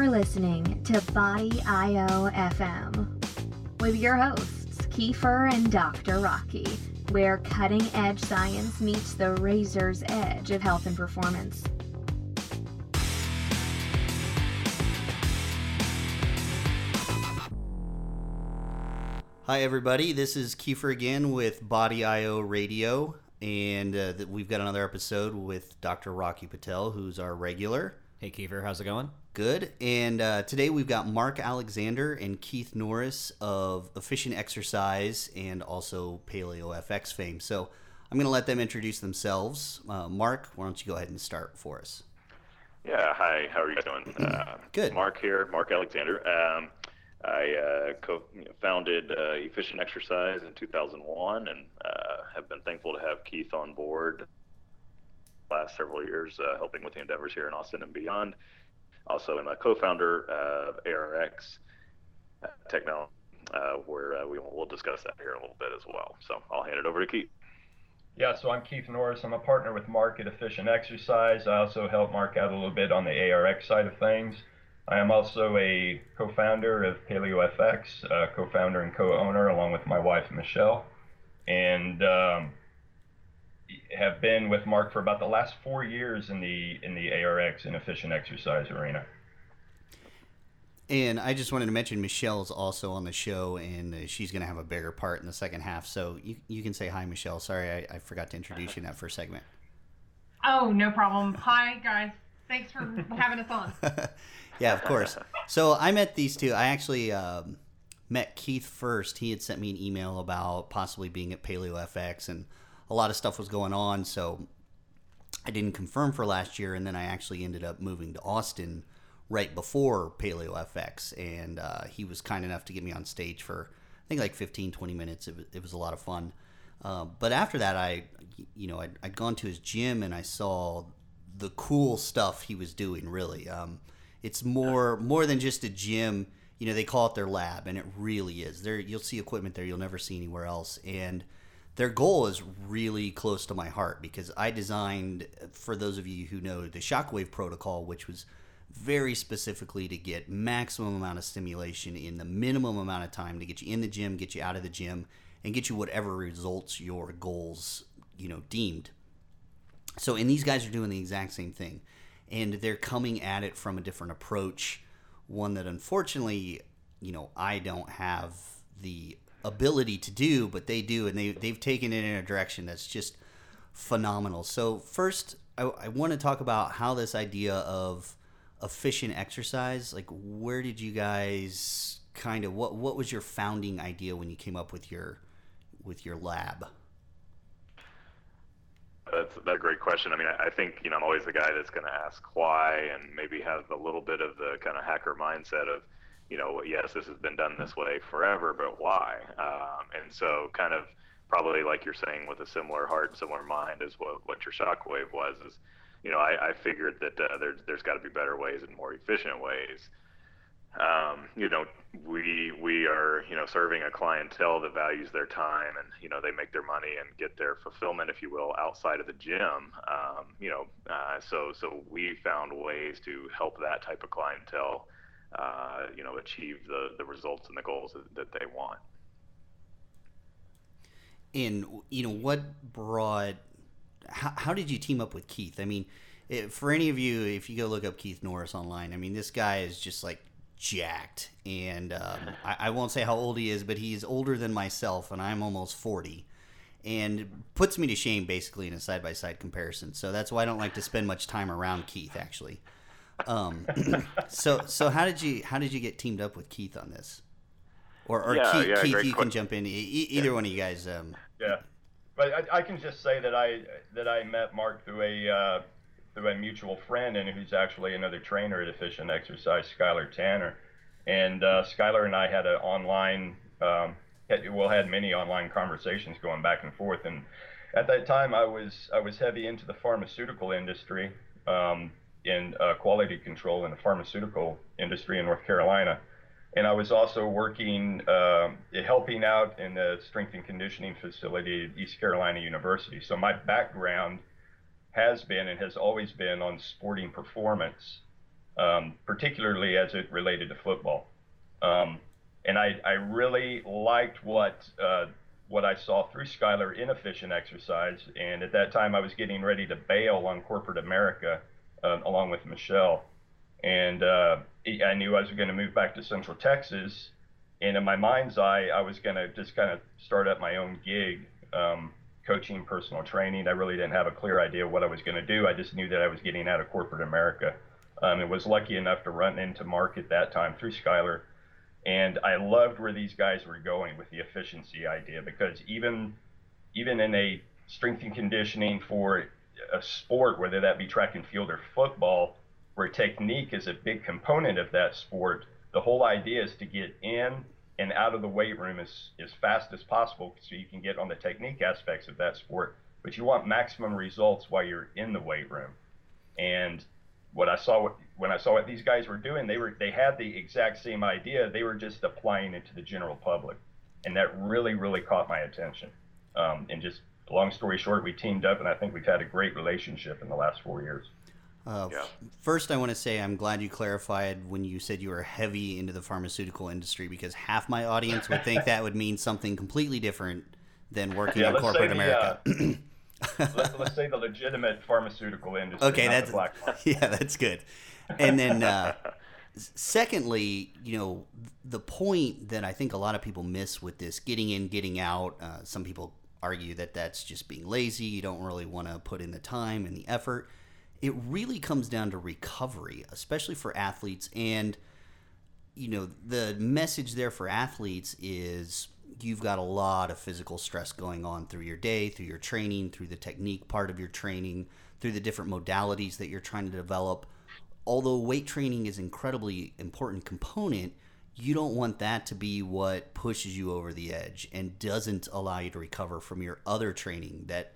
You're listening to Body IO FM with your hosts, Kiefer and Dr. Rocky, where cutting edge science meets the razor's edge of health and performance. Hi, everybody. This is Kiefer again with Body IO Radio, and uh, th- we've got another episode with Dr. Rocky Patel, who's our regular. Hey Kiefer, how's it going? Good. And uh, today we've got Mark Alexander and Keith Norris of Efficient Exercise and also Paleo FX fame. So I'm going to let them introduce themselves. Uh, Mark, why don't you go ahead and start for us? Yeah, hi. How are you doing? Uh, Good. Mark here, Mark Alexander. Um, I uh, co- founded uh, Efficient Exercise in 2001 and uh, have been thankful to have Keith on board last several years, uh, helping with the endeavors here in Austin and beyond. Also, I'm a co-founder of ARX uh, Technology, uh, where uh, we will we'll discuss that here in a little bit as well. So I'll hand it over to Keith. Yeah, so I'm Keith Norris. I'm a partner with Mark at Efficient Exercise. I also help Mark out a little bit on the ARX side of things. I am also a co-founder of PaleoFX, uh, co-founder and co-owner, along with my wife Michelle, and um, have been with Mark for about the last four years in the in the ARX and efficient exercise arena. And I just wanted to mention Michelle's also on the show, and uh, she's going to have a bigger part in the second half. So you, you can say hi, Michelle. Sorry, I, I forgot to introduce you in that first segment. Oh, no problem. Hi, guys. Thanks for having us on. yeah, of course. So I met these two. I actually um, met Keith first. He had sent me an email about possibly being at Paleo FX, and a lot of stuff was going on. So I didn't confirm for last year, and then I actually ended up moving to Austin right before Paleo FX, and uh, he was kind enough to get me on stage for I think like 15, 20 minutes. It was, it was a lot of fun. Uh, but after that, I, you know, I'd, I'd, gone to his gym and I saw the cool stuff he was doing. Really, um, it's more more than just a gym. You know, they call it their lab, and it really is. There, you'll see equipment there you'll never see anywhere else, and their goal is really close to my heart because I designed, for those of you who know, the Shockwave protocol, which was very specifically to get maximum amount of stimulation in the minimum amount of time to get you in the gym, get you out of the gym, and get you whatever results your goals, you know, deemed. So, and these guys are doing the exact same thing, and they're coming at it from a different approach, one that unfortunately, you know, I don't have the ability to do, but they do, and they they've taken it in a direction that's just phenomenal. So, first, I, I want to talk about how this idea of efficient exercise like where did you guys kind of what what was your founding idea when you came up with your with your lab that's, a great question. I mean, I think, you know, I'm always the guy that's going to ask why and maybe have a little bit of the kind of hacker mindset of, you know, yes, this has been done this way forever, but why? Um, and so kind of probably like you're saying with a similar heart, similar mind is what, what your shockwave was is, you know, I, I figured that uh, there's there's got to be better ways and more efficient ways. Um, you know, we we are you know serving a clientele that values their time and you know they make their money and get their fulfillment, if you will, outside of the gym. Um, you know, uh, so so we found ways to help that type of clientele, uh, you know, achieve the the results and the goals that, that they want. And you know what brought how, how did you team up with Keith? I mean, it, for any of you, if you go look up Keith Norris online, I mean, this guy is just like jacked. And um, I, I, won't say how old he is, but he's older than myself, and I'm almost 40. And puts me to shame basically in a side by side comparison. So that's why I don't like to spend much time around Keith, actually. Um, so so how did you how did you get teamed up with Keith on this? Or, or yeah, Keith, yeah, Keith you qu- can jump in. E- either yeah. one of you guys. Um, yeah. But I, I, can just say that I that I met Mark through a uh, through a mutual friend, and who's actually another trainer at Efficient Exercise, Skyler Tanner. And uh, Skyler and I had an online, um, had, well, had many online conversations going back and forth. And at that time, I was I was heavy into the pharmaceutical industry, um, in uh, quality control in the pharmaceutical industry in North Carolina and I was also working, uh, helping out in the strength and conditioning facility at East Carolina University. So my background has been and has always been on sporting performance um, particularly as it related to football. Um, and I, I really liked what uh, what I saw through Skyler in efficient exercise. And at that time, I was getting ready to bail on corporate America uh, along with Michelle. And uh, I knew I was going to move back to Central Texas. And in my mind's eye, I was going to just kind of start up my own gig, um, coaching, personal training. I really didn't have a clear idea what I was going to do. I just knew that I was getting out of corporate America. Um, and was lucky enough to run into Mark at that time through Skyler and I loved where these guys were going with the efficiency idea because even even in a strength and conditioning for a sport, whether that be track and field or football, where technique is a big component of that sport, the whole idea is to get in and out of the weight room as, as fast as possible so you can get on the technique aspects of that sport. But you want maximum results while you're in the weight room. And what I saw when I saw what these guys were doing, they were they had the exact same idea. They were just applying it to the general public, and that really really caught my attention. Um, and just long story short, we teamed up, and I think we've had a great relationship in the last four years. Uh, yeah. First, I want to say I'm glad you clarified when you said you were heavy into the pharmaceutical industry because half my audience would think that would mean something completely different than working yeah, in corporate the, America. Uh, let's, let's, say the legitimate pharmaceutical industry. Okay, that's yeah, that's good. And then, uh, secondly, you know, the point that I think a lot of people miss with this getting in, getting out. Uh, some people argue that that's just being lazy. You don't really want to put in the time and the effort. It really comes down to recovery, especially for athletes. And you know, the message there for athletes is you've got a lot of physical stress going on through your day, through your training, through the technique part of your training, through the different modalities that you're trying to develop. Although weight training is incredibly important component, you don't want that to be what pushes you over the edge and doesn't allow you to recover from your other training that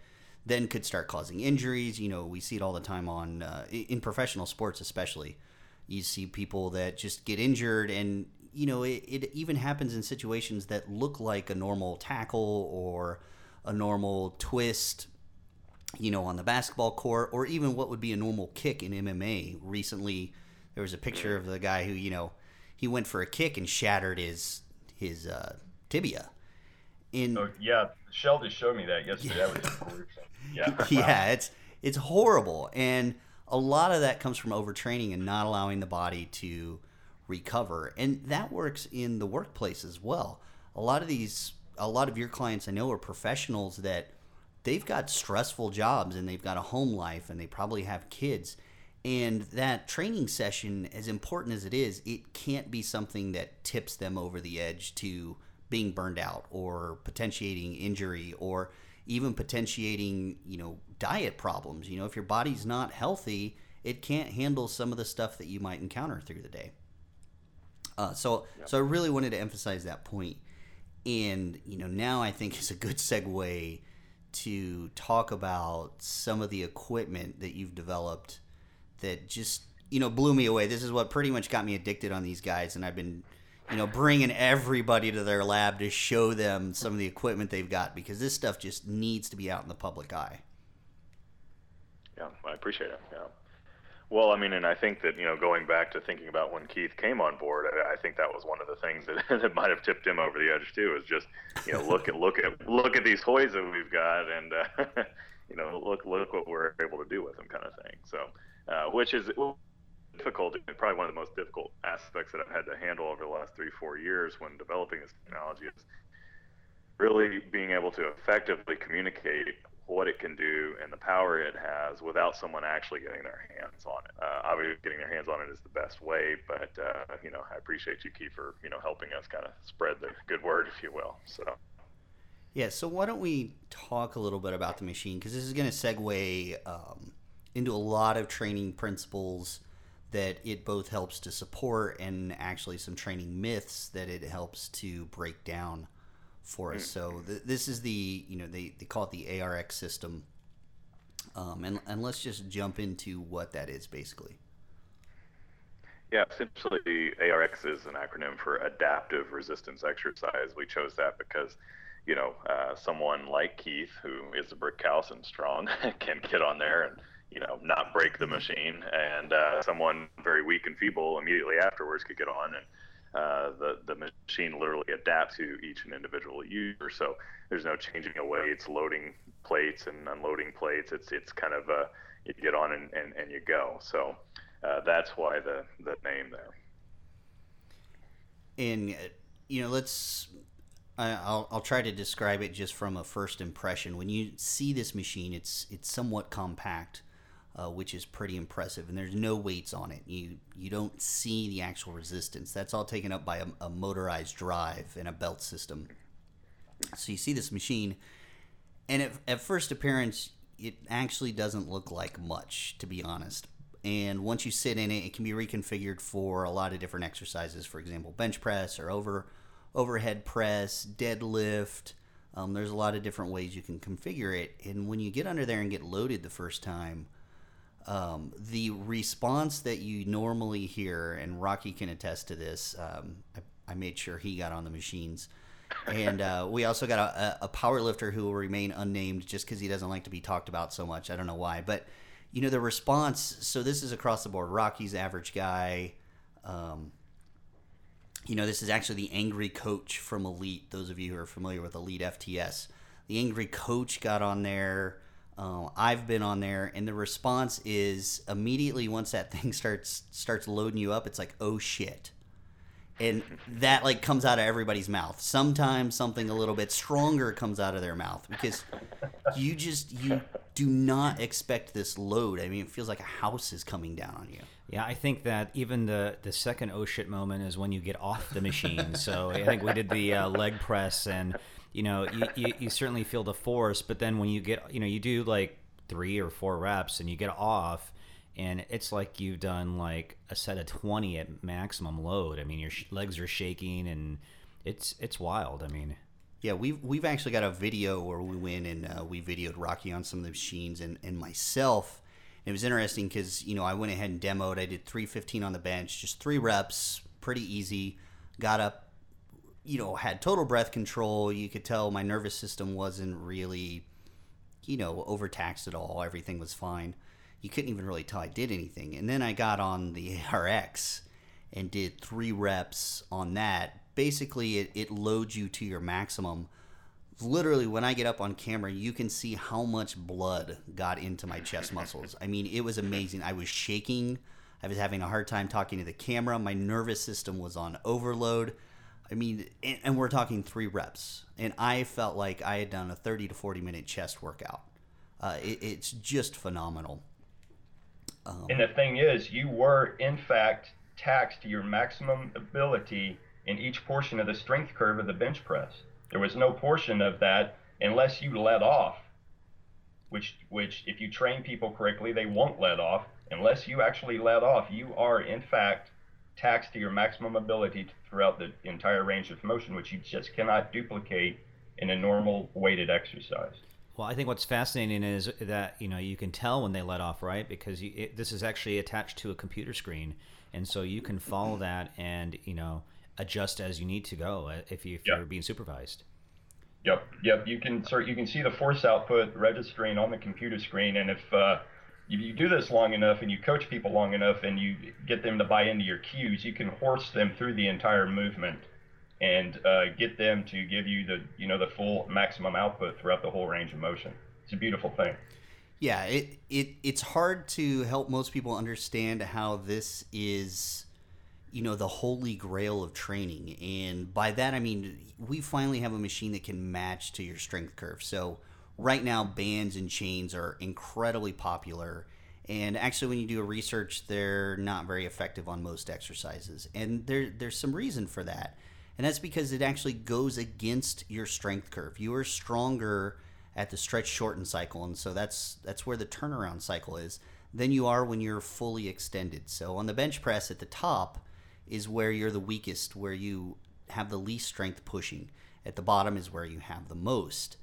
then could start causing injuries. You know, we see it all the time on uh, in professional sports, especially. You see people that just get injured, and you know, it, it even happens in situations that look like a normal tackle or a normal twist, you know, on the basketball court, or even what would be a normal kick in MMA. Recently, there was a picture of the guy who, you know, he went for a kick and shattered his his uh, tibia. In oh, yeah, Sheldon showed me that yesterday. Yeah. That was yeah, yeah, it's it's horrible, and a lot of that comes from overtraining and not allowing the body to recover. And that works in the workplace as well. A lot of these, a lot of your clients I know are professionals that they've got stressful jobs and they've got a home life and they probably have kids. And that training session, as important as it is, it can't be something that tips them over the edge to being burned out or potentiating injury or even potentiating, you know, diet problems. You know, if your body's not healthy, it can't handle some of the stuff that you might encounter through the day. Uh, so yep. so I really wanted to emphasize that point, and you know now I think is a good segue to talk about some of the equipment that you've developed that just you know blew me away. This is what pretty much got me addicted on these guys, and I've been you know bringing everybody to their lab to show them some of the equipment they've got because this stuff just needs to be out in the public eye. Yeah, I appreciate it. Yeah. Well, I mean, and I think that you know, going back to thinking about when Keith came on board, I, I think that was one of the things that, that might have tipped him over the edge too. Is just you know, look at look at look at these toys that we've got, and uh, you know, look look what we're able to do with them, kind of thing. So, uh, which is difficult, probably one of the most difficult aspects that I've had to handle over the last three four years when developing this technology is really being able to effectively communicate what it can do and the power it has without someone actually getting their hands on it. Uh, obviously, getting their hands on it is the best way, but uh, you know, I appreciate you, Keith, for you know helping us kind of spread the good word, if you will. So. Yeah, so why don't we talk a little bit about the machine because this is going to segue um, into a lot of training principles that it both helps to support and actually some training myths that it helps to break down for us. Mm. So th- this is the you know they, they call it the ARX system, um, and and let's just jump into what that is basically. Yeah, essentially ARX is an acronym for Adaptive Resistance Exercise. We chose that because you know uh, someone like Keith, who is a brick house and strong, can get on there and you know, not break the machine, and uh, someone very weak and feeble immediately afterwards could get on, and uh, the the machine literally adapts to each and individual user. So there's no changing away. It's loading plates and unloading plates. It's it's kind of uh, you get on and, and, and you go. So uh, that's why the the name there. And you know, let's I'll, I'll try to describe it just from a first impression. When you see this machine, it's it's somewhat compact, uh, which is pretty impressive, and there's no weights on it. You you don't see the actual resistance. That's all taken up by a, a motorized drive and a belt system. So you see this machine, and at, at first appearance, it actually doesn't look like much, to be honest. And once you sit in it, it can be reconfigured for a lot of different exercises. For example, bench press or over overhead press, deadlift. Um, there's a lot of different ways you can configure it. And when you get under there and get loaded the first time, um, the response that you normally hear, and Rocky can attest to this, um, I, I, made sure he got on the machines. And uh, we also got a, a power lifter who will remain unnamed just because he doesn't like to be talked about so much. I don't know why. But, you know, the response so this is across the board. Rocky's average guy. Um, you know, this is actually the angry coach from Elite. Those of you who are familiar with Elite FTS, the angry coach got on there. Uh, I've been on there, and the response is immediately once that thing starts starts loading you up, it's like, oh shit, and that like comes out of everybody's mouth. Sometimes something a little bit stronger comes out of their mouth because you just you do not expect this load. I mean, it feels like a house is coming down on you. Yeah, I think that even the the second oh shit moment is when you get off the machine. so I think we did the uh, leg press, and you know, you, you, you certainly feel the force, but then when you get, you know, you do like three or four reps and you get off, and it's like you've done like a set of 20 at maximum load. I mean, your sh- legs are shaking and it's it's wild. I mean, yeah, we've we've actually got a video where we went and uh, we videoed Rocky on some of the machines and and myself it was interesting because you know I went ahead and demoed. I did 315 on the bench, just three reps, pretty easy. Got up, you know, had total breath control. You could tell my nervous system wasn't really, you know, overtaxed at all. Everything was fine. You couldn't even really tell I did anything. And then I got on the ARX and did three reps on that. Basically, it, it loads you to your maximum literally when I get up on camera, you can see how much blood got into my chest muscles. I mean, it was amazing. I was shaking. I was having a hard time talking to the camera. My nervous system was on overload. I mean, and, and we're talking three reps, and I felt like I had done a 30 to 40 minute chest workout. Uh, it, it's just phenomenal. Um, and the thing is, you were in fact taxed to your maximum ability in each portion of the strength curve of the bench press. There was no portion of that unless you let off, which, which if you train people correctly, they won't let off. Unless you actually let off, you are in fact taxed to your maximum ability throughout the entire range of motion, which you just cannot duplicate in a normal weighted exercise. Well, I think what's fascinating is that you know you can tell when they let off, right? Because you, it, this is actually attached to a computer screen, and so you can follow that and you know adjust as you need to go uh, if, you, if yep. you're being supervised. Yep, yep. You can sort you can see the force output registering on the computer screen, and if uh, if you do this long enough and you coach people long enough and you get them to buy into your cues, you can horse them through the entire movement and uh, get them to give you the you know the full maximum output throughout the whole range of motion. It's a beautiful thing. Yeah, it, it it's hard to help most people understand how this is you know the holy grail of training and by that i mean we finally have a machine that can match to your strength curve so right now bands and chains are incredibly popular. And actually when you do a research they're not very effective on most exercises. And there there's some reason for that. And that's because it actually goes against your strength curve. You are stronger at the stretch shorten cycle. And so that's that's where the turnaround cycle is than you are when you're fully extended. So on the bench press at the top is where you're the weakest, where you have the least strength pushing. At the bottom is where you have the most.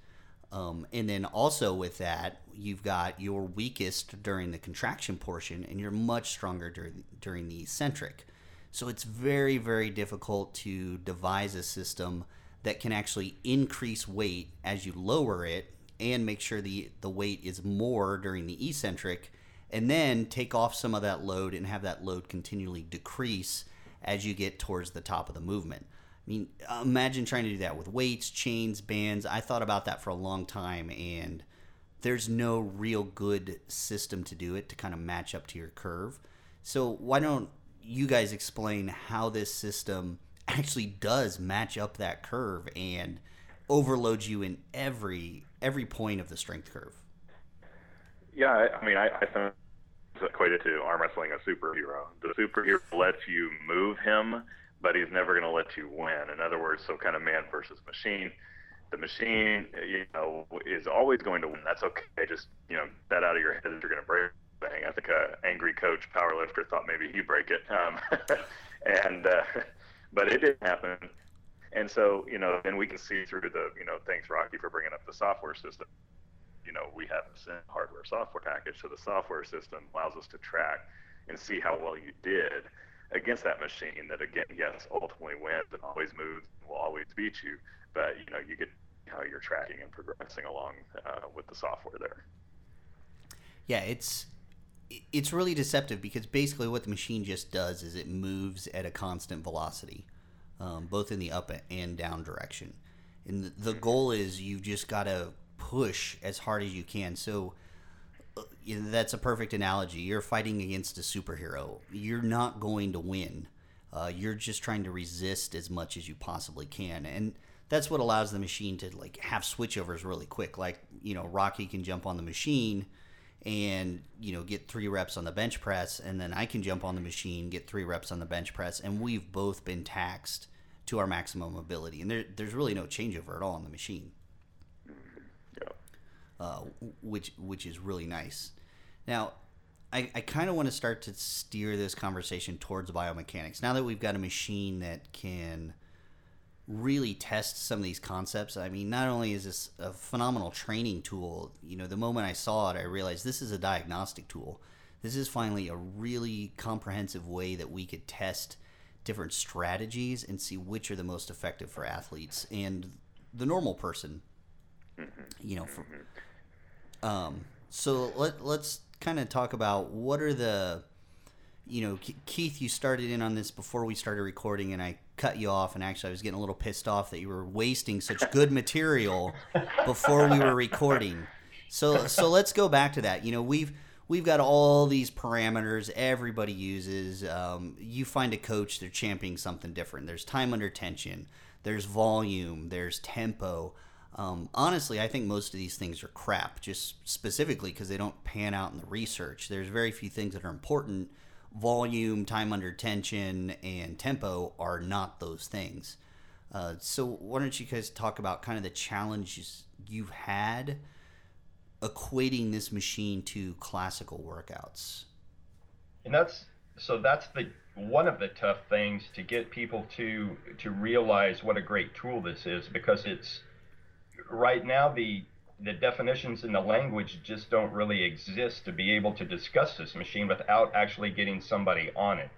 Um, and then also with that, you've got your weakest during the contraction portion, and you're much stronger during, during the eccentric. So it's very, very difficult to devise a system that can actually increase weight as you lower it and make sure the, the weight is more during the eccentric and then take off some of that load and have that load continually decrease as you get towards the top of the movement. I mean, imagine trying to do that with weights, chains, bands. I thought about that for a long time, and there's no real good system to do it to kind of match up to your curve. So, why don't you guys explain how this system actually does match up that curve and overloads you in every every point of the strength curve? Yeah, I, mean, I, I think it's equated to arm wrestling a superhero. The superhero lets you move him but he's never going to let you win. In other words, so kind of man versus machine. The machine, you know, is always going to win. That's okay. Just you know, that out of your head that you're going to break thing. I think a angry coach powerlifter thought maybe he'd break it, um, and uh, but it didn't happen. And so you know, then we can see through the you know, thanks Rocky for bringing up the software system. You know, we have a hardware software package, so the software system allows us to track and see how well you did against that machine that again, yes, ultimately wins and always moves and will always beat you. But you know, you get how you're tracking and progressing along uh, with the software there. Yeah, it's it's really deceptive because basically what the machine just does is it moves at a constant velocity, um, both in the up and down direction. And the goal is you've just got to push as hard as you can. So that's a perfect analogy. You're fighting against a superhero. You're not going to win. Uh, you're just trying to resist as much as you possibly can, and that's what allows the machine to like have switchovers really quick. Like you know, Rocky can jump on the machine and you know get three reps on the bench press, and then I can jump on the machine, get three reps on the bench press, and we've both been taxed to our maximum ability, and there, there's really no changeover at all on the machine. Uh, which which is really nice. Now, I, I kind of want to start to steer this conversation towards biomechanics. Now that we've got a machine that can really test some of these concepts, I mean, not only is this a phenomenal training tool, you know, the moment I saw it, I realized this is a diagnostic tool. This is finally a really comprehensive way that we could test different strategies and see which are the most effective for athletes and the normal person. Mm-hmm. You know, for, mm-hmm. Um, so let let's kind of talk about what are the, you know, Keith, you started in on this before we started recording, and I cut you off, and actually I was getting a little pissed off that you were wasting such good material before we were recording. So so let's go back to that. You know, we've we've got all these parameters everybody uses. Um, you find a coach, they're championing something different. There's time under tension. There's volume. There's tempo. Um, honestly, I think most of these things are crap, just specifically because they don't pan out in the research. There's very few things that are important. Volume, time under tension, and tempo are not those things. Uh, so, why don't you guys talk about kind of the challenges you've had equating this machine to classical workouts? And that's so that's the one of the tough things to get people to to realize what a great tool this is because it's right now the the definitions in the language just don't really exist to be able to discuss this machine without actually getting somebody on it.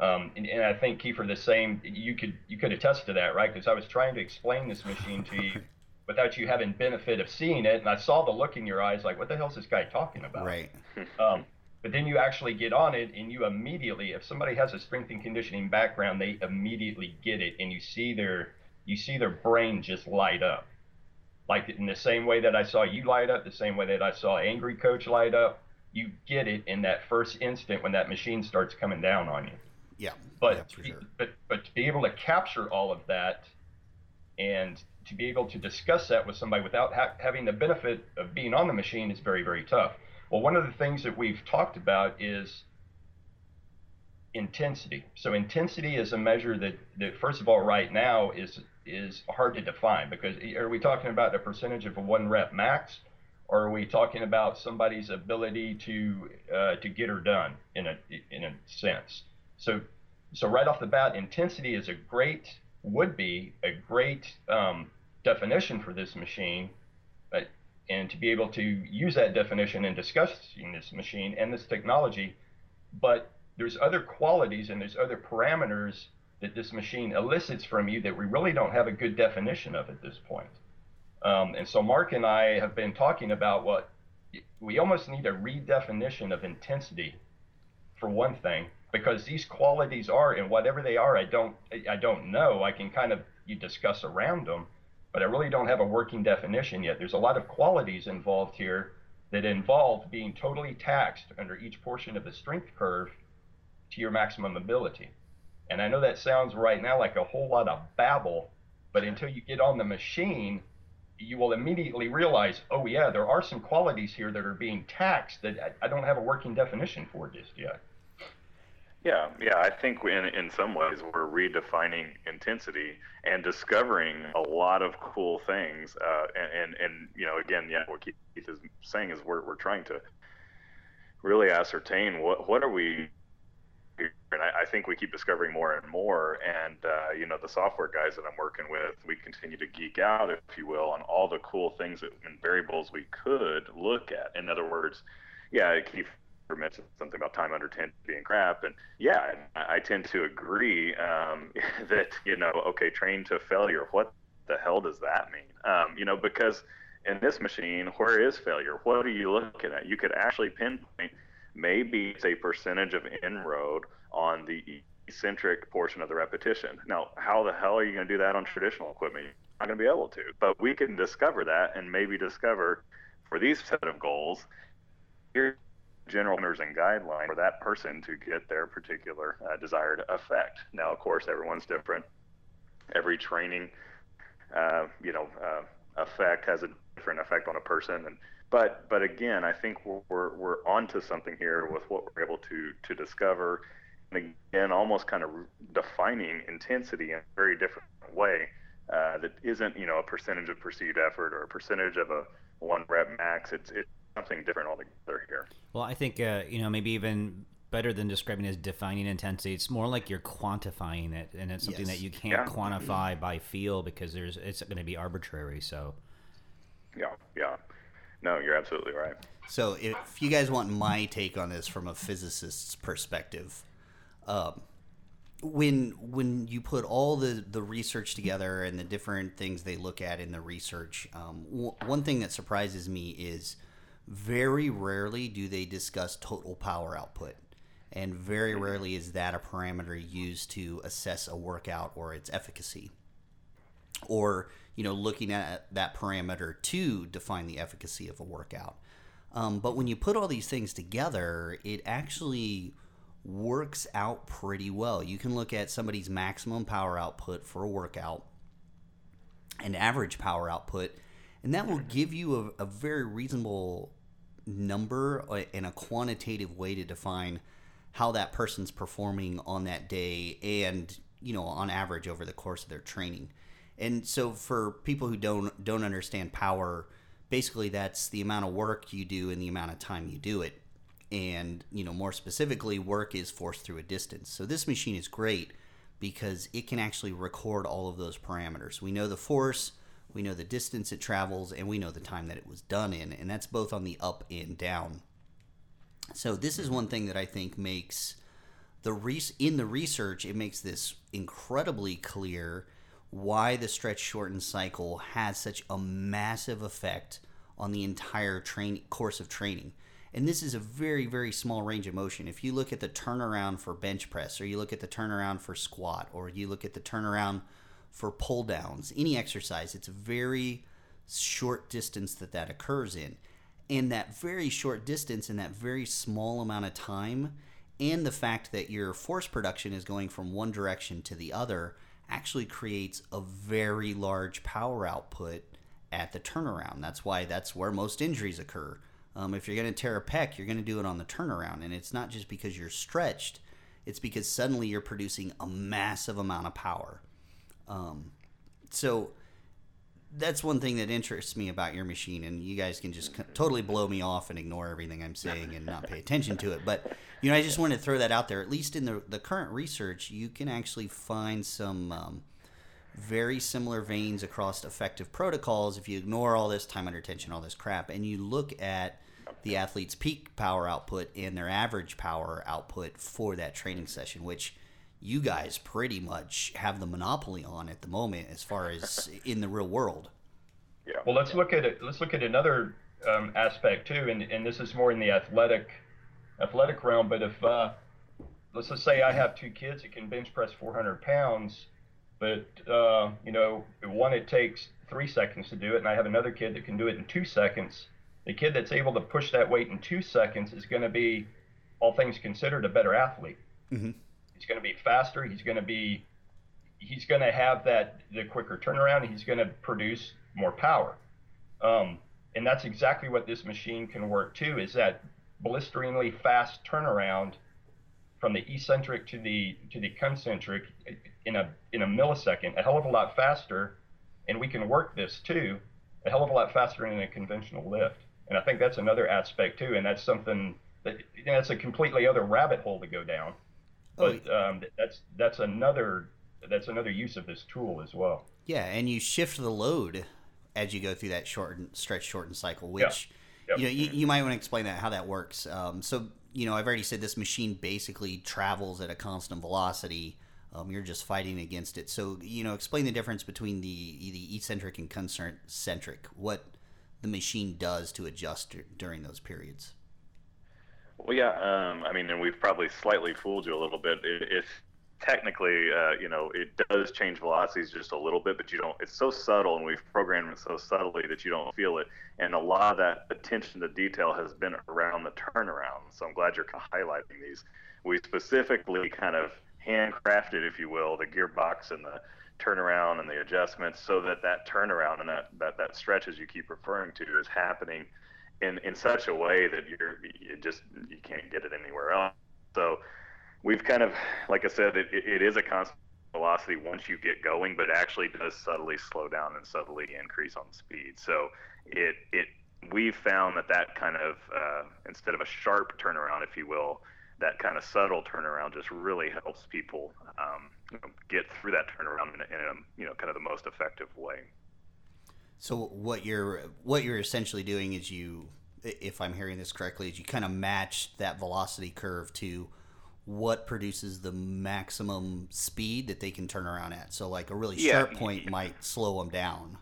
Um, and, and, I think Kiefer, the same. You could you could attest to that, right? Because I was trying to explain this machine to you without you having benefit of seeing it, and I saw the look in your eyes, like, what the hell is this guy talking about? Right. Um, but then you actually get on it, and you immediately, if somebody has a strength and conditioning background, they immediately get it, and you see their you see their brain just light up like in the same way that I saw you light up, the same way that I saw Angry Coach light up, you get it in that first instant when that machine starts coming down on you. Yeah. But yeah, sure. but but to be able to capture all of that and to be able to discuss that with somebody without ha- having the benefit of being on the machine is very very tough. Well, one of the things that we've talked about is intensity. So intensity is a measure that, that first of all right now is is hard to define because are we talking about a percentage of a one rep max? Or are we talking about somebody's ability to uh, to get her done in a in a sense? So so right off the bat intensity is a great would be a great um, definition for this machine but, and to be able to use that definition in discussing this machine and this technology but there's other qualities and there's other parameters that this machine elicits from you that we really don't have a good definition of at this point. Um, and so Mark and I have been talking about what we almost need a redefinition of intensity for one thing because these qualities are and whatever they are i don't i don't know. I can kind of you discuss around them but i really don't have a working definition yet. There's a lot of qualities involved here that involve being totally taxed under each portion of the strength curve to your maximum ability and i know that sounds right now like a whole lot of babble but until you get on the machine you will immediately realize, oh yeah, there are some qualities here that are being taxed that I, don't have a working definition for just yet. Yeah, yeah, I think in in some ways we're redefining intensity and discovering a lot of cool things. Uh, and, and and you know, again, yeah, what Keith is saying is we're we're trying to really ascertain what what are we and I, I, think we keep discovering more and more. And uh, you know, the software guys that I'm working with, we continue to geek out, if you will, on all the cool things that, and variables we could look at. In other words, yeah, Keith mentioned something about time under tension being crap, and yeah, I, I tend to agree um, that you know, okay, train to failure. What the hell does that mean? Um, you know, because in this machine, where is failure? What are you looking at? You could actually pinpoint maybe it's a percentage of inroad on the eccentric portion of the repetition. Now, how the hell are you going to do that on traditional equipment? You're not going to be able to. But we can discover that and maybe discover for these set of goals, here general runners and guidelines for that person to get their particular uh, desired effect. Now, of course, everyone's different. Every training, uh, you know, uh, effect has a different effect on a person, and but but again, I think we're we're onto something here with what we're able to to discover, and again, almost kind of defining intensity in a very different way uh, that isn't you know a percentage of perceived effort or a percentage of a one rep max. It's it's something different altogether here. Well, I think uh, you know maybe even better than describing as defining intensity. It's more like you're quantifying it, and it's something yes. that you can't yeah. quantify by feel because there's it's going to be arbitrary. So. Yeah, yeah. No, you're absolutely right. So, if you guys want my take on this from a physicist's perspective, um, when when you put all the the research together and the different things they look at in the research, um, w- one thing that surprises me is very rarely do they discuss total power output, and very mm-hmm. rarely is that a parameter used to assess a workout or its efficacy, or you know, looking at that parameter to define the efficacy of a workout. Um, but when you put all these things together, it actually works out pretty well. You can look at somebody's maximum power output for a workout and average power output, and that will give you a, a very reasonable number uh, and a quantitative way to define how that person's performing on that day and you know on average over the course of their training and so for people who don't don't understand power, basically that's the amount of work you do and the amount of time you do it. And, you know, more specifically, work is forced through a distance. So this machine is great because it can actually record all of those parameters. We know the force, we know the distance it travels, and we know the time that it was done in, and that's both on the up and down. So this is one thing that I think makes the re- in the research it makes this incredibly clear why the stretch shorten cycle has such a massive effect on the entire train course of training. And this is a very, very small range of motion. If you look at the turnaround for bench press, or you look at the turnaround for squat, or you look at the turnaround for pull downs, any exercise, it's a very short distance that that occurs in. And that very short distance in that very small amount of time, and the fact that your force production is going from one direction to the other, actually creates a very large power output at the turnaround. That's why that's where most injuries occur. Um, if you're going to tear a pec, you're going to do it on the turnaround. And it's not just because you're stretched, it's because suddenly you're producing a massive amount of power. Um, so that's one thing that interests me about your machine, and you guys can just totally blow me off and ignore everything I'm saying and not pay attention to it. But you know, I just wanted to throw that out there. At least in the the current research, you can actually find some um, very similar veins across effective protocols if you ignore all this time under tension, all this crap, and you look at the athlete's peak power output and their average power output for that training session, which you guys pretty much have the monopoly on at the moment as far as in the real world. Yeah. Well, let's look at it. Let's look at another um, aspect too, and, and this is more in the athletic athletic realm. But if uh, let's just say I have two kids that can bench press 400 pounds, but uh, you know one it takes three seconds to do it, and I have another kid that can do it in two seconds. The kid that's able to push that weight in two seconds is going to be, all things considered, a better athlete. Mm-hmm. He's going to be faster. He's going to be, he's going to have that the quicker turnaround. He's going to produce more power. Um, and that's exactly what this machine can work too. Is that blisteringly fast turnaround from the eccentric to the to the concentric in a in a millisecond, a hell of a lot faster, and we can work this too, a hell of a lot faster than a conventional lift. And I think that's another aspect too, and that's something that you know, that's a completely other rabbit hole to go down. Oh, But um, that's that's another that's another use of this tool as well. Yeah, and you shift the load as you go through that shortened stretch shortened cycle, which Yep. you know you, you might want to explain that how that works. Um, so you know I've already said this machine basically travels at a constant velocity. Um, you're just fighting against it. So you know explain the difference between the the eccentric and concentric. What the machine does to adjust during those periods. Well, yeah. Um, I mean, and we've probably slightly fooled you a little bit. It, it's technically, uh, you know, it does change velocities just a little bit, but you don't. It's so subtle, and we've programmed it so subtly that you don't feel it. And a lot of that attention to detail has been around the turnaround. So I'm glad you're highlighting these. We specifically kind of handcrafted, if you will, the gearbox and the turnaround and the adjustments so that that turnaround and that, that, that stretch as you keep referring to is happening in, in such a way that you're you just you can't get it anywhere else. So we've kind of like I said, it, it is a constant velocity once you get going, but actually does subtly slow down and subtly increase on speed. So it it we've found that that kind of uh, instead of a sharp turnaround, if you will, that kind of subtle turnaround just really helps people um, you know, get through that turnaround in, in a you know kind of the most effective way. So what you're what you're essentially doing is you, if I'm hearing this correctly, is you kind of match that velocity curve to what produces the maximum speed that they can turn around at. So like a really Yeah. sharp point might slow them down.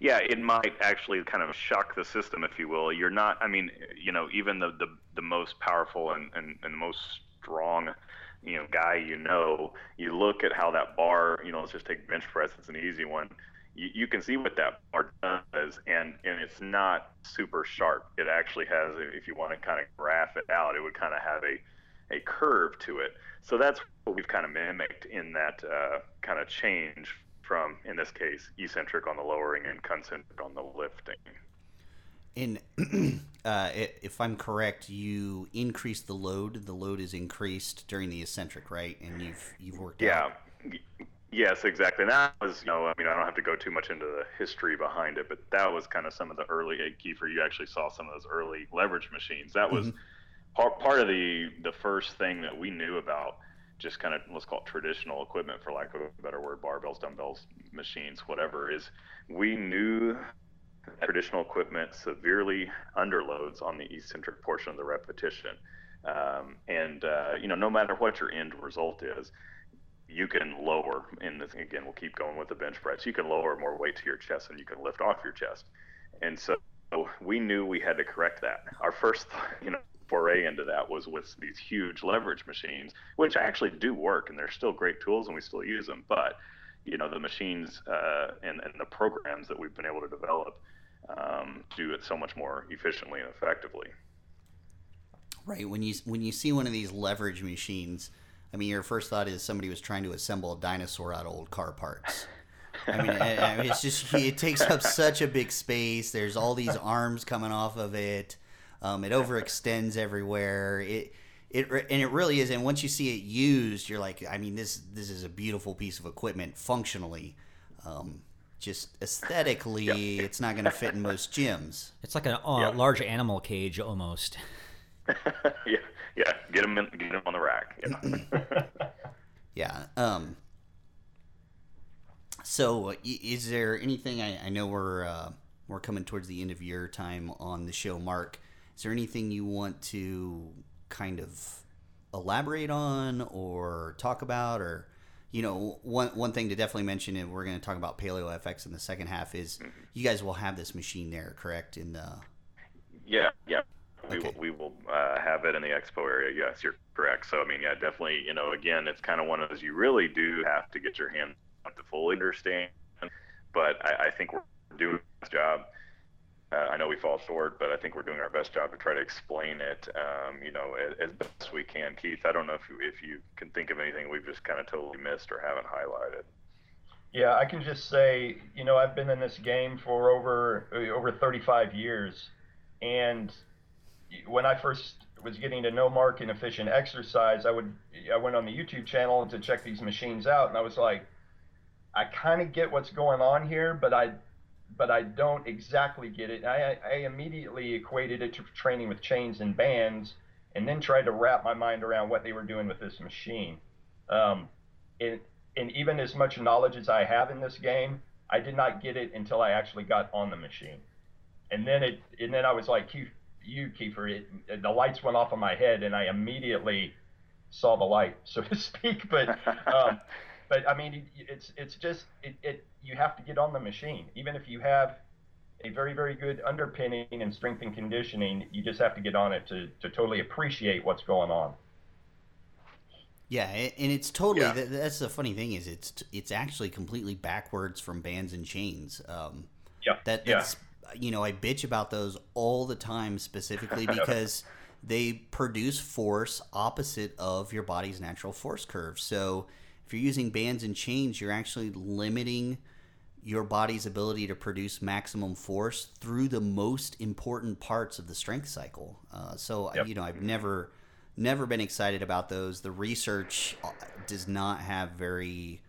Yeah, it might actually kind of shock the system, if you will. You're not, I mean, you know, even the the, the most powerful and, and, and most strong, you know, guy you know, you look at how that bar, you know, let's just take bench press, it's an easy one. You, you can see what that bar does, and, and it's not super sharp. It actually has, if you want to kind of graph it out, it would kind of have a, a curve to it. So that's what we've kind of mimicked in that uh, kind of change from, in this case, eccentric on the lowering and concentric on the lifting. And uh, if I'm correct, you increase the load. The load is increased during the eccentric, right? And you've you've worked Yeah. out. Yes, exactly. And that was, you know, I mean, I don't have to go too much into the history behind it, but that was kind of some of the early Kiefer. You actually saw some of those early leverage machines. That was part part of the the first thing that we knew about just kind of let's call it traditional equipment, for lack of a better word, barbells, dumbbells, machines, whatever. Is we knew traditional equipment severely underloads on the eccentric portion of the repetition. Um, and uh, you know, no matter what your end result is, you can lower. And this, again, we'll keep going with the bench press. You can lower more weight to your chest, and you can lift off your chest. And so we knew we had to correct that. Our first, you know, foray into that was with these huge leverage machines, which actually do work, and they're still great tools, and we still use them. But you know, the machines uh, and, and the programs that we've been able to develop um, do it so much more efficiently and effectively. Right. When you when you see one of these leverage machines, I mean, your first thought is somebody was trying to assemble a dinosaur out of old car parts. I mean, I- I mean, it's just it takes up such a big space. There's all these arms coming off of it. Um, it overextends everywhere. It it and it really is. And once you see it used, you're like, I mean, this this is a beautiful piece of equipment functionally. Um, just aesthetically, it's not going to fit in most gyms. It's like a uh, Yeah. large animal cage almost. yeah, yeah. Get them, in, get them on the rack. Yeah. Yeah. Um. So, uh, is there anything? I, I know we're uh, we're coming towards the end of your time on the show, Mark. Is there anything you want to kind of elaborate on or talk about, or you know, one one thing to definitely mention, and we're going to talk about Paleo FX in the second half, is you guys will have this machine there, correct? In the Yeah, yeah. We Okay. will, we will uh, have it in the expo area. Yes, you're correct. So I mean, yeah, definitely. You know, again, it's kind of one of those you really do have to get your hands on to fully understand. But I, I think we're doing this job. Uh, I know we fall short, but I think we're doing our best job to try to explain it. Um, you know, as, as best we can. Keith, I don't know if you, if you can think of anything we've just kind of totally missed or haven't highlighted. Yeah, I can just say, you know, I've been in this game for over over 35 years, and when I first was getting to know Mark and efficient exercise, I would I went on the YouTube channel to check these machines out, and I was like, I kind of get what's going on here, but I but I don't exactly get it. I, I immediately equated it to training with chains and bands, and then tried to wrap my mind around what they were doing with this machine. Um, it, and even as much knowledge as I have in this game, I did not get it until I actually got on the machine. And then it, and then I was like, you, you Kiefer, it, the lights went off in my head, and I immediately saw the light, so to speak. But, um, but I mean, it, it's it's just it, it you have to get on the machine, even if you have a very very good underpinning and strength and conditioning. You just have to get on it to to totally appreciate what's going on. Yeah, and it's totally Yeah. that's the funny thing is it's it's actually completely backwards from bands and chains. Um, Yeah, that yeah. that's you know I bitch about those all the time specifically because they produce force opposite of your body's natural force curve. So if you're using bands and chains, you're actually limiting your body's ability to produce maximum force through the most important parts of the strength cycle. Uh, so Yep. you know I've never never been excited about those. The research uh, does not have very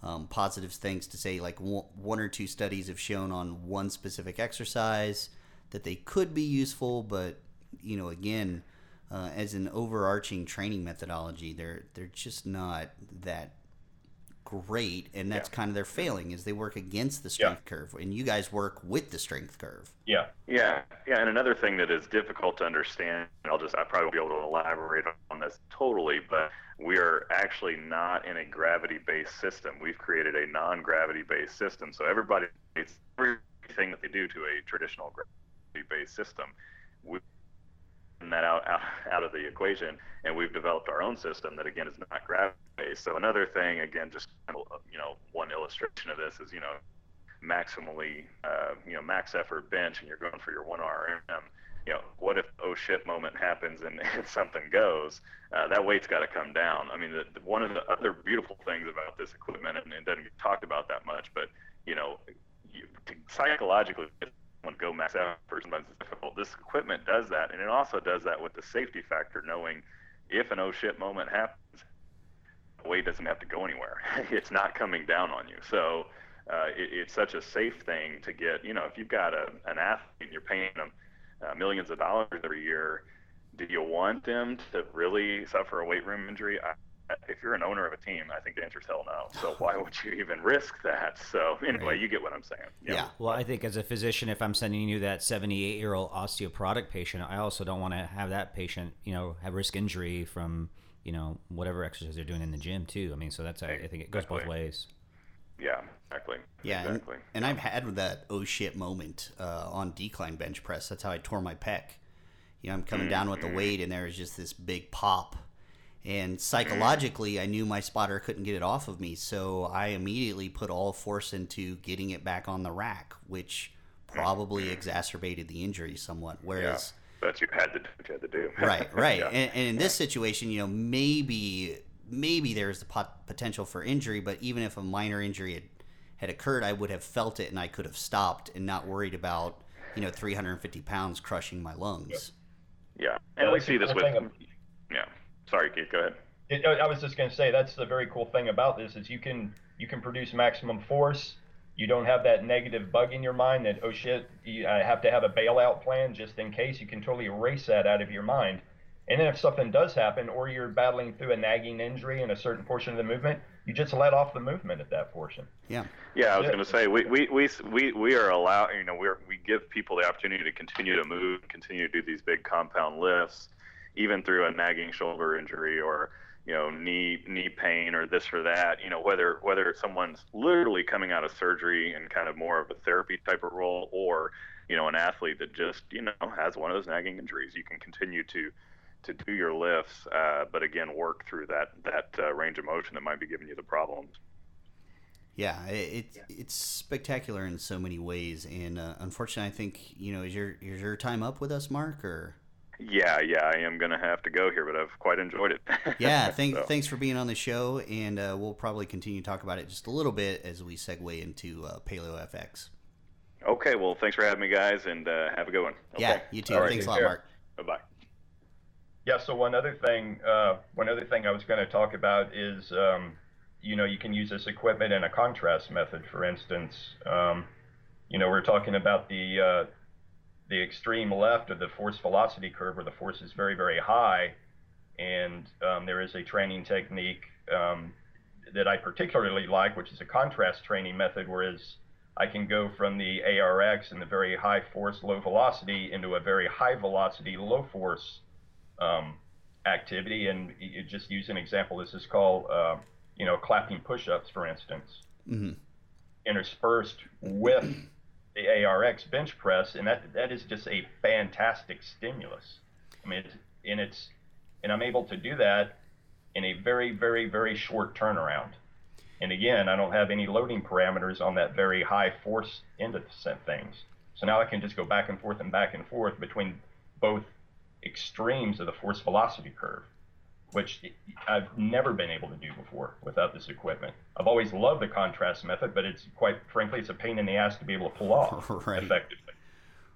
um, positive things to say. Like one, one or two studies have shown on one specific exercise that they could be useful, but you know, again, uh, as an overarching training methodology, they're they're just not that great, and that's Yeah. kind of their failing is they work against the Yeah. strength curve, and you guys work with the strength curve. Yeah, Yeah, yeah, and another thing that is difficult to understand, and I'll just I probably won't be able to elaborate on this totally, but we are actually not in a gravity-based system. We've created a non-gravity-based system, so everybody it's everything that they do to a traditional gravity-based system. We that out, out out of the equation, and we've developed our own system that again is not gravity-based. So another thing, again, just you know, one illustration of this is you know maximally, uh, you know, max effort bench and you're going for your one RM, you know, what if oh shit moment happens and, and something goes? Uh, that weight's got to come down. I mean, the, the, one of the other beautiful things about this equipment, and it doesn't get talked about that much, but you know, you, psychologically, when go max out? effort sometimes it's difficult. This equipment does that, and it also does that with the safety factor, knowing if an oh shit moment happens, the weight doesn't have to go anywhere. it's not coming down on you. So uh, it, it's such a safe thing to get. You know, if you've got a, an athlete and you're paying them uh, millions of dollars every year, do you want them to really suffer a weight room injury? I, if you're an owner of a team, I think the answer is hell no. So why would you even risk that? So anyway, Right. you get what I'm saying. Yeah. Well, I think as a physician, if I'm sending you that 78 year old osteoporotic patient, I also don't want to have that patient, you know, have risk injury from, you know, whatever exercise they're doing in the gym too. I mean, so that's I think it goes both ways. Yeah, exactly. Yeah, and, exactly. and I've had that oh shit moment uh, on decline bench press. That's how I tore my pec. You know, I'm coming down with the weight, and there was just this big pop. And mm-hmm. psychologically, I knew my spotter couldn't get it off of me, so I immediately put all force into getting it back on the rack, which mm-hmm. probably exacerbated the injury somewhat. Yeah, Whereas, but you had to do you had to do. right, right, Yeah. and, and in this situation, you know, maybe maybe there's the pot- potential for injury, but even if a minor injury had, had occurred, I would have felt it and I could have stopped and not worried about you know 350 pounds crushing my lungs. Yeah, and Well, we see this with. thing Yeah, sorry, Keith. Go ahead. It, I was just going to say that's the very cool thing about this is you can you can produce maximum force. You don't have that negative bug in your mind that oh shit, you, I have to have a bailout plan just in case. You can totally erase that out of your mind. And then if something does happen, or you're battling through a nagging injury in a certain portion of the movement, you just let off the movement at that portion. Yeah, Yeah, I was going to say we, we, we, we, we are allowed, you know, we're, we give people the opportunity to continue to move, continue to do these big compound lifts, even through a nagging shoulder injury or, you know knee knee pain or this or that you know whether whether someone's literally coming out of surgery and kind of more of a therapy type of role or you know an athlete that just you know has one of those nagging injuries you can continue to to do your lifts uh, but again work through that that uh, range of motion that might be giving you the problems yeah, it's yeah. it's spectacular in so many ways, and uh, unfortunately, I think you know is your is your time up with us, Mark, or yeah, yeah, I am gonna have to go here, but I've quite enjoyed it. yeah, thank, so. thanks for being on the show, and uh, we'll probably continue to talk about it just a little bit as we segue into uh, Paleo FX. Okay, well, thanks for having me, guys, and uh, have a good one. Okay. Yeah, you too. Right, thanks a lot, care. Mark. Bye bye. Yeah. So one other thing, uh, one other thing I was going to talk about is, um, you know, you can use this equipment in a contrast method. For instance, um, you know, we're talking about the uh, the extreme left of the force velocity curve where the force is very, very high. And um, there is a training technique um, that I particularly like, which is a contrast training method, whereas I can go from the ARX and the very high force, low velocity into a very high velocity, low force um, activity. And you just use an example. This is called, uh, you know, clapping push-ups, for instance, mm-hmm. interspersed with the ARX bench press, and that that is just a fantastic stimulus. I mean, it's, and it's and I'm able to do that in a very, very, very short turnaround. And again, I don't have any loading parameters on that very high force end of things. So now I can just go back and forth and back and forth between both extremes of the force velocity curve which I've never been able to do before without this equipment. I've always loved the contrast method, but it's quite frankly, it's a pain in the ass to be able to pull off right. effectively.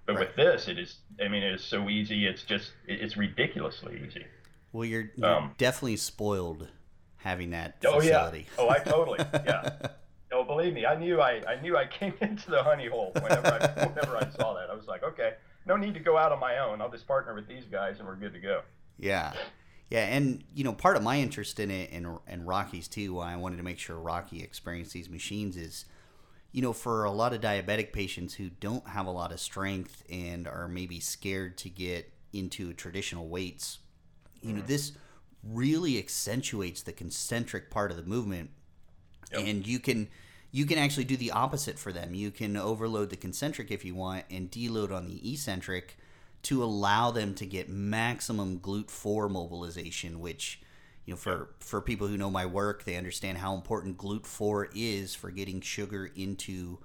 But right. with this, it is, I mean, it is so easy. It's just, it's ridiculously easy. Well, you're, you're um, definitely spoiled having that facility. Oh, yeah. Oh, I totally, yeah. Oh, believe me, I knew I, I knew I came into the honey hole whenever I, whenever I saw that. I was like, okay, no need to go out on my own. I'll just partner with these guys and we're good to go. Yeah. Yeah, and you know, part of my interest in it and and Rocky's too, why I wanted to make sure Rocky experienced these machines is, you know, for a lot of diabetic patients who don't have a lot of strength and are maybe scared to get into traditional weights, you know, mm-hmm. this really accentuates the concentric part of the movement, yep. and you can you can actually do the opposite for them. You can overload the concentric if you want and deload on the eccentric to allow them to get maximum GLUT4 mobilization, which you know for for people who know my work, they understand how important GLUT4 is for getting sugar into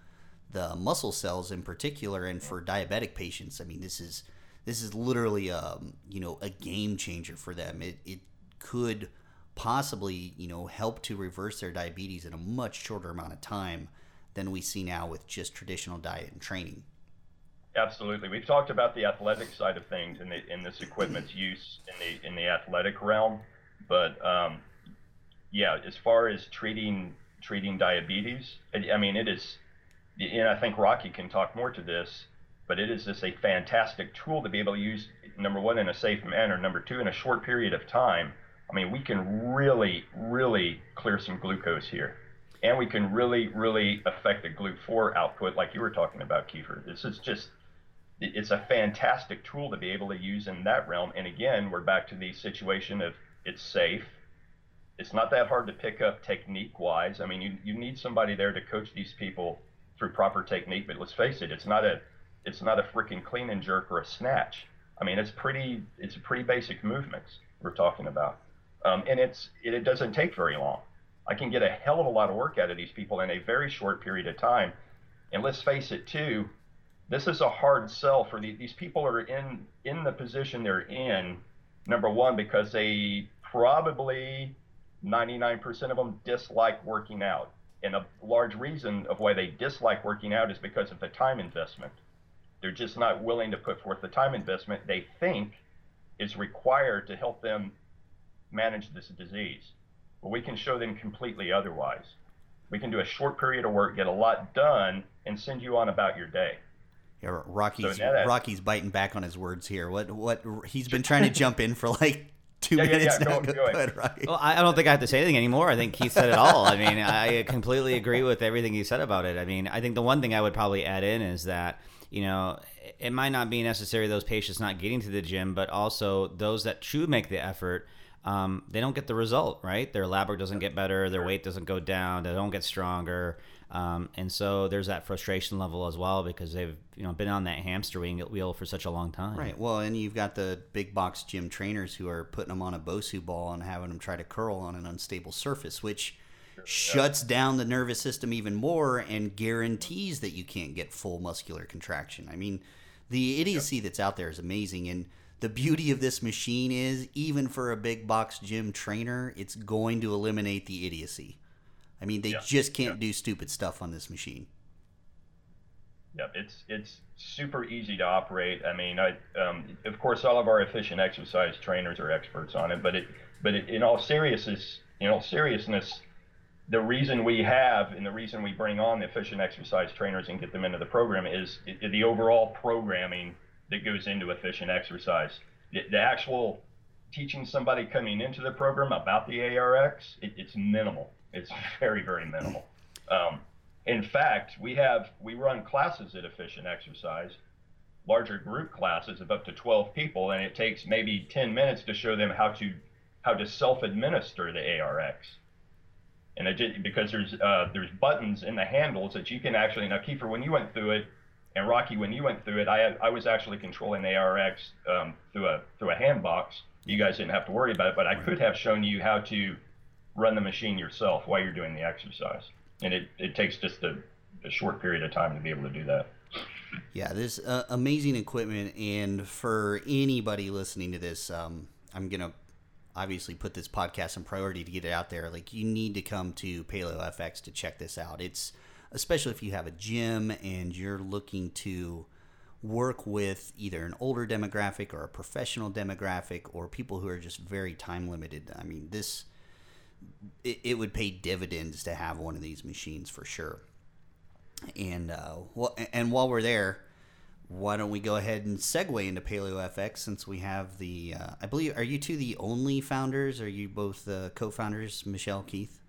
the muscle cells in particular, and for diabetic patients. I mean, this is this is literally um, you know a game changer for them. It it could possibly you know help to reverse their diabetes in a much shorter amount of time than we see now with just traditional diet and training. Absolutely. We've talked about the athletic side of things and the, in this equipment's use in the in the athletic realm, but um, yeah, as far as treating treating diabetes, I mean, it is, and I think Rocky can talk more to this, but it is just a fantastic tool to be able to use. Number one, in a safe manner. Number two, in a short period of time. I mean, we can really, really clear some glucose here and we can really, really affect the GLUT4 output, like you were talking about, Kiefer. This is just it's a fantastic tool to be able to use in that realm. And again, we're back to the situation of it's safe. It's not that hard to pick up technique wise. I mean, you, you need somebody there to coach these people through proper technique. But let's face it, it's not a it's not a freaking clean and jerk or a snatch. I mean, it's pretty it's pretty basic movements we're talking about, um, and it's it, it doesn't take very long. I can get a hell of a lot of work out of these people in a very short period of time. And let's face it, too, this is a hard sell for the, these people are in in the position they're in number one because they probably 99% of them dislike working out. And a large reason of why they dislike working out is because of the time investment. They're just not willing to put forth the time investment they think is required to help them manage this disease. But we can show them completely otherwise. We can do a short period of work get a lot done and send you on about your day Rocky's so Rocky's biting back on his words here. What what he's been trying to jump in for like two yeah, minutes yeah, yeah. now. Go, go, ahead, Rocky. Well, I don't think I have to say anything anymore. I think Keith said it all. I mean, I completely agree with everything he said about it. I mean, I think the one thing I would probably add in is that you know it might not be necessary those patients not getting to the gym, but also those that should make the effort um, they don't get the result, right? Their lab work doesn't get better, their weight doesn't go down, they don't get stronger. Um, and so there's that frustration level as well because they've you know been on that hamster wheel for such a long time. Right. Well, and you've got the big box gym trainers who are putting them on a Bosu ball and having them try to curl on an unstable surface, which shuts down the nervous system even more and guarantees that you can't get full muscular contraction. I mean, the idiocy that's out there is amazing and the beauty of this machine is even for a big box gym trainer, it's going to eliminate the idiocy. I mean, they Yeah. just can't do stupid stuff on this machine. Yep, it's it's super easy to operate. I mean, I um, of course all of our efficient exercise trainers are experts on it, but it but it, in all seriousness, in all seriousness, the reason we have and the reason we bring on the efficient exercise trainers and get them into the program is the overall programming that goes into efficient exercise. The, the actual teaching somebody coming into the program about the ARX, it, it's minimal. It's very very minimal. Um, in fact, we have we run classes at Efficient Exercise, larger group classes of up to 12 people, and it takes maybe 10 minutes to show them how to how to self-administer the ARX. And it just, because there's uh, there's buttons in the handles that you can actually now Kiefer when you went through it, and Rocky when you went through it, I I was actually controlling ARX um, through a through a hand box. You guys didn't have to worry about it, but I could have shown you how to run the machine yourself while you're doing the exercise. And it, it takes just a, a short period of time to be able to do that. Yeah, this uh, amazing equipment, and for anybody listening to this, um, I'm gonna obviously put this podcast in priority to get it out there. Like, you need to come to Paleo FX to check this out. It's especially if you have a gym and you're looking to work with either an older demographic or a professional demographic or people who are just very time limited. I mean, this it, it would pay dividends to have one of these machines for sure. And uh, well, and while we're there, why don't we go ahead and segue into Paleo FX since we have the uh, I believe are you two the only founders? Are you both the co-founders, Michelle Keith?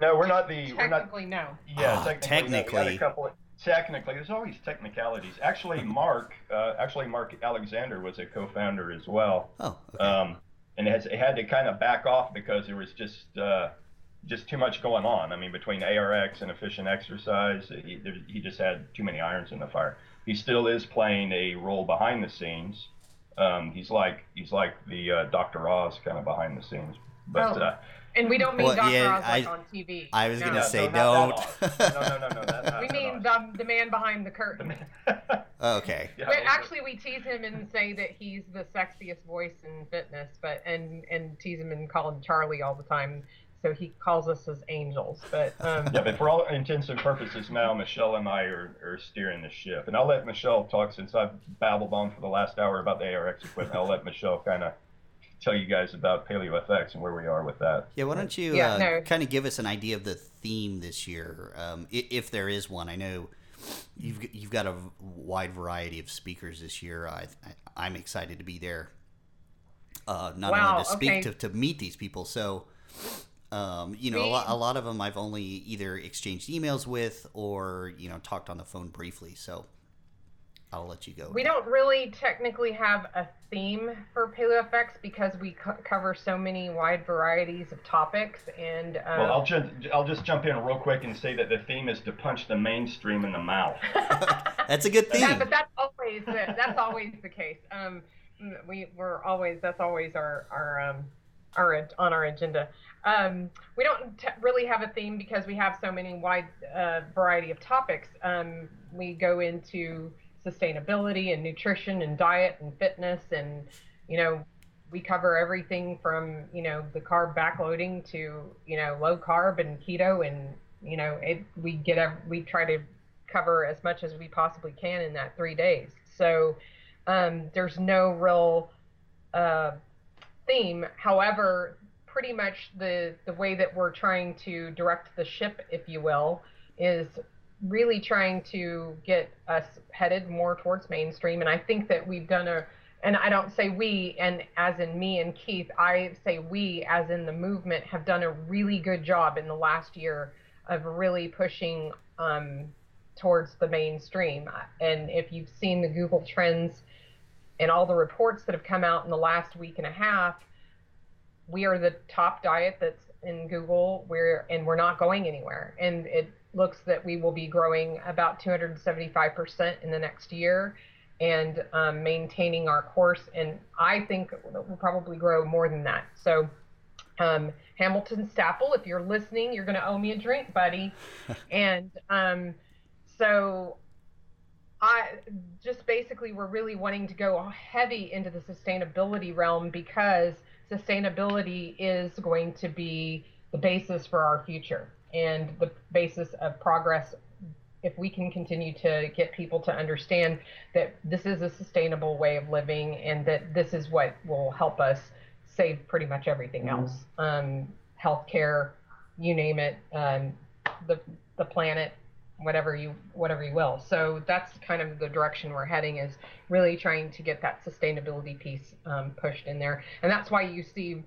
No, we're not the we're not Technically, no. yeah, Ah, technically, no. We had technically. a couple of, technically there's always technicalities. Actually Mark uh, actually Mark Alexander was a co-founder as well. Oh, okay. Um, and it, has, it had to kind of back off because there was just uh, just too much going on. I mean, between ARX and efficient exercise, he, there, he just had too many irons in the fire. He still is playing a role behind the scenes. Um, he's like he's like the uh, Dr. Oz kind of behind the scenes. But Oh. uh, And we don't mean Well, Dr. yeah, Oz like I- on TV. I was No. gonna no, say no, don't. not that Oz. no, no, no, no, that, We mean the, the man behind the curtain. okay. Yeah, But actually, we tease him and say that he's the sexiest voice in fitness, but and and tease him and call him Charlie all the time. So he calls us as angels. But um, Yeah, but for all intents and purposes now, Michelle and I are, are steering the ship. And I'll let Michelle talk since I've babbled on for the last hour about the ARX equipment. I'll let Michelle kind of tell you guys about Paleo FX and where we are with that. Yeah, why don't you Yeah, uh, no. kind of give us an idea of the theme this year, um, if there is one? I know you've you've got a wide variety of speakers this year. I, I I'm excited to be there. Uh, not Wow, only to speak okay. to, to meet these people, so um, you know a lot, a lot of them I've only either exchanged emails with or you know talked on the phone briefly. So I'll let you go. we don't really technically have a theme for PaleoFX because we co- cover so many wide varieties of topics. And um, Well, I'll just I'll just jump in real quick and say that the theme is to punch the mainstream in the mouth. That's a good theme. Yeah, but that's always the, that's always the case. Um, we we're always that's always our our um our on our agenda. Um, we don't t- really have a theme because we have so many wide uh, variety of topics. Um, we go into sustainability and nutrition and diet and fitness and you know we cover everything from you know the carb backloading to you know low carb and keto and you know it, we get a, we try to cover as much as we possibly can in that three days. So um, there's no real uh, theme. However, pretty much the the way that we're trying to direct the ship, if you will, is really trying to get us headed more towards mainstream. And I think that we've done a and I don't say we and as in me and Keith, I say we as in the movement have done a really good job in the last year of really pushing um, towards the mainstream. And if you've seen the Google Trends and all the reports that have come out in the last week and a half, we are the top diet that's in Google. We're and we're not going anywhere. And it looks that we will be growing about 275% in the next year and um, maintaining our course. And I think we'll probably grow more than that. So, um, Hamilton Stapell, if you're listening, you're going to owe me a drink, buddy. and um, so I just basically we're really wanting to go heavy into the sustainability realm because sustainability is going to be the basis for our future and the basis of progress if we can continue to get people to understand that this is a sustainable way of living and that this is what will help us save pretty much everything mm-hmm. else um, healthcare you name it um, the the planet whatever you whatever you will so that's kind of the direction we're heading is really trying to get that sustainability piece um, pushed in there and that's why you see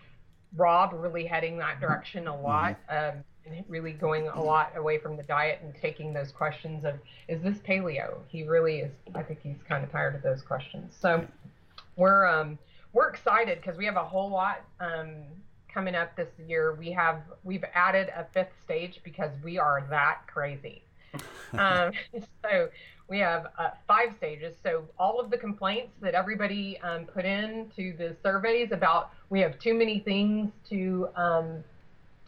Robb really heading that direction a lot mm-hmm. um, really going a lot away from the diet and taking those questions of is this paleo? He really is i think he's kind of tired of those questions. So we're um we're excited because we have a whole lot um coming up this year. We have we've added a fifth stage because we are that crazy. Um so we have uh, five stages. So all of the complaints that everybody um, put in to the surveys about we have too many things to um,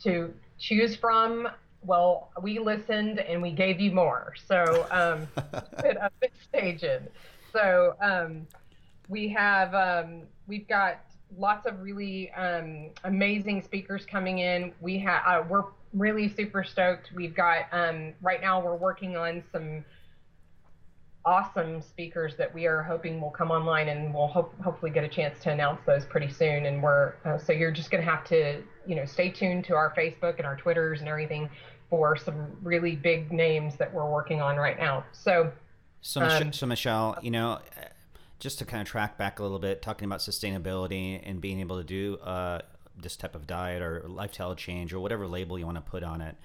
to choose from. Well, we listened and we gave you more. So um, put up the stage in. So um, we have um, we've got lots of really um, amazing speakers coming in. We have uh, we're really super stoked. We've got um, right now we're working on some awesome speakers that we are hoping will come online and we'll hope, hopefully get a chance to announce those pretty soon and we're uh, so you're just going to have to you know stay tuned to our facebook and our twitters and everything for some really big names that we're working on right now so so, um, so michelle you know just to kind of track back a little bit talking about sustainability and being able to do uh, this type of diet or lifestyle change or whatever label you want to put on it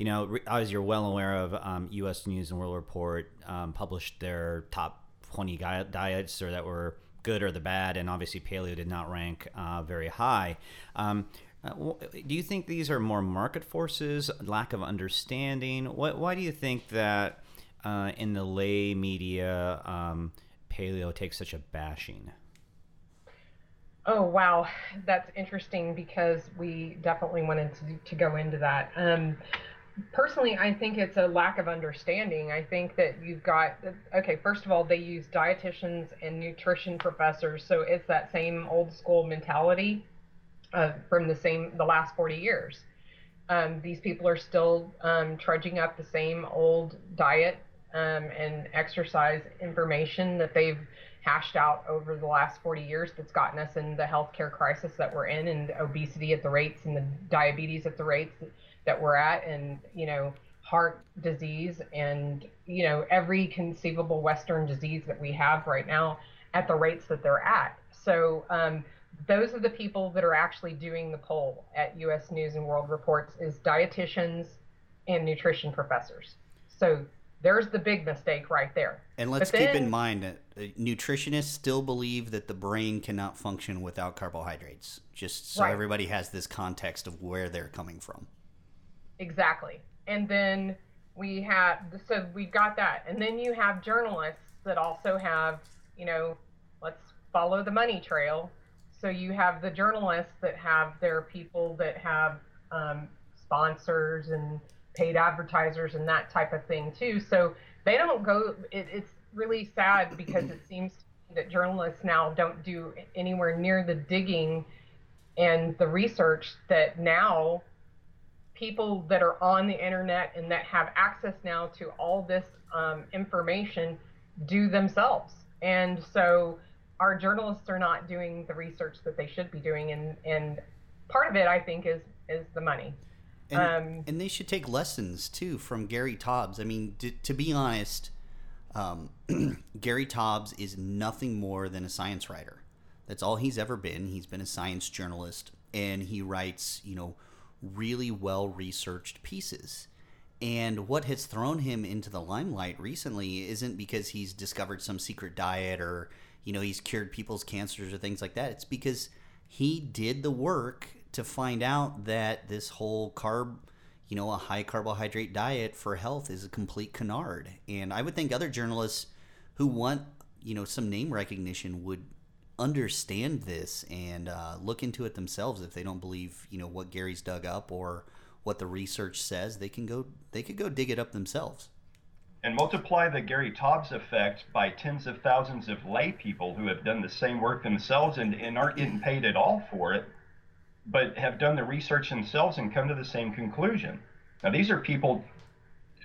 you know, as you're well aware of, um, U.S. News and World Report um, published their top 20 diets or that were good or the bad, and obviously paleo did not rank uh, very high. Um, uh, do you think these are more market forces, lack of understanding? What, why do you think that uh, in the lay media, um, paleo takes such a bashing? Oh wow, that's interesting because we definitely wanted to, to go into that. Um, personally, I think it's a lack of understanding. I think that you've got, okay, first of all, they use dietitians and nutrition professors. So it's that same old school mentality uh, from the same, the last 40 years. Um, these people are still um, trudging up the same old diet um, and exercise information that they've hashed out over the last 40 years that's gotten us in the healthcare crisis that we're in and obesity at the rates and the diabetes at the rates that we're at and you know heart disease and you know every conceivable western disease that we have right now at the rates that they're at so um, those are the people that are actually doing the poll at us news and world reports is dietitians and nutrition professors so there's the big mistake right there and let's then, keep in mind that uh, nutritionists still believe that the brain cannot function without carbohydrates just so right. everybody has this context of where they're coming from Exactly. And then we have, so we've got that. And then you have journalists that also have, you know, let's follow the money trail. So you have the journalists that have their people that have um, sponsors and paid advertisers and that type of thing too. So they don't go, it, it's really sad because it seems that journalists now don't do anywhere near the digging and the research that now people that are on the internet and that have access now to all this um, information do themselves. And so our journalists are not doing the research that they should be doing. And, and part of it, I think, is, is the money. And, um, and they should take lessons too from Gary Taubes. I mean, to, to be honest, um, Gary Taubes is nothing more than a science writer. That's all he's ever been. He's been a science journalist, and he writes, you know, really well researched pieces. And what has thrown him into the limelight recently isn't because he's discovered some secret diet or, you know, he's cured people's cancers or things like that. It's because he did the work to find out that this whole carb, you know, a high carbohydrate diet for health is a complete canard. And I would think other journalists who want, you know, some name recognition would understand this and uh, look into it themselves if they don't believe, you know, what Gary's dug up or what the research says. They can go, they could go dig it up themselves and multiply the Gary Taubes effect by tens of thousands of lay people who have done the same work themselves and, and aren't getting paid at all for it, but have done the research themselves and come to the same conclusion. Now, these are people,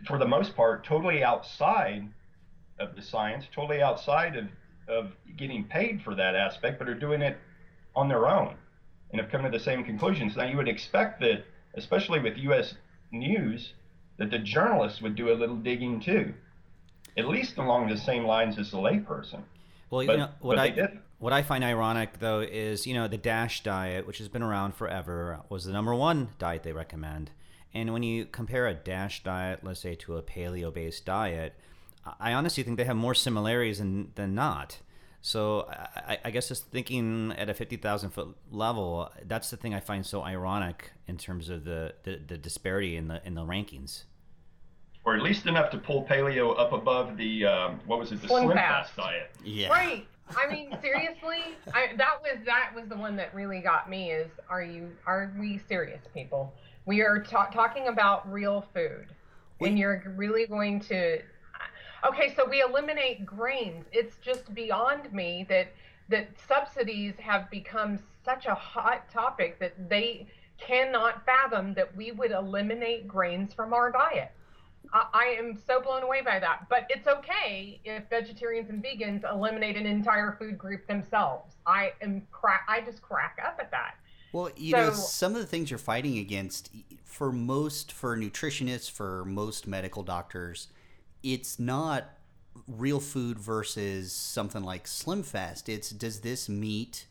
for the most part, totally outside of the science, totally outside of, of getting paid for that aspect, but are doing it on their own and have come to the same conclusions. Now, you would expect that, especially with U.S. news, that the journalists would do a little digging too, at least along the same lines as the layperson. Well, but, you know what I what I find ironic though is you know the Dash diet, which has been around forever, was the number one diet they recommend. And when you compare a Dash diet, let's say, to a paleo-based diet, I honestly think they have more similarities than, than not. So I, I, guess just thinking at a 50,000 foot level, that's the thing I find so ironic in terms of the, the, the, disparity in the in the rankings. Or at least enough to pull paleo up above the um, what was it the slim, slim fast. fast diet. Yeah. Right. I mean, seriously, I, that was that was the one that really got me. Is are you are we serious, people? We are ta- talking about real food, we, and you're really going to Okay, so we eliminate grains. It's just beyond me that that subsidies have become such a hot topic that they cannot fathom that we would eliminate grains from our diet. I, I am so blown away by that. But it's okay if vegetarians and vegans eliminate an entire food group themselves. I am crack. I just crack up at that. Well, you so, know, some of the things you're fighting against, for most, for nutritionists, for most medical doctors, it's not real food versus something like Slim Fast. It's does this meet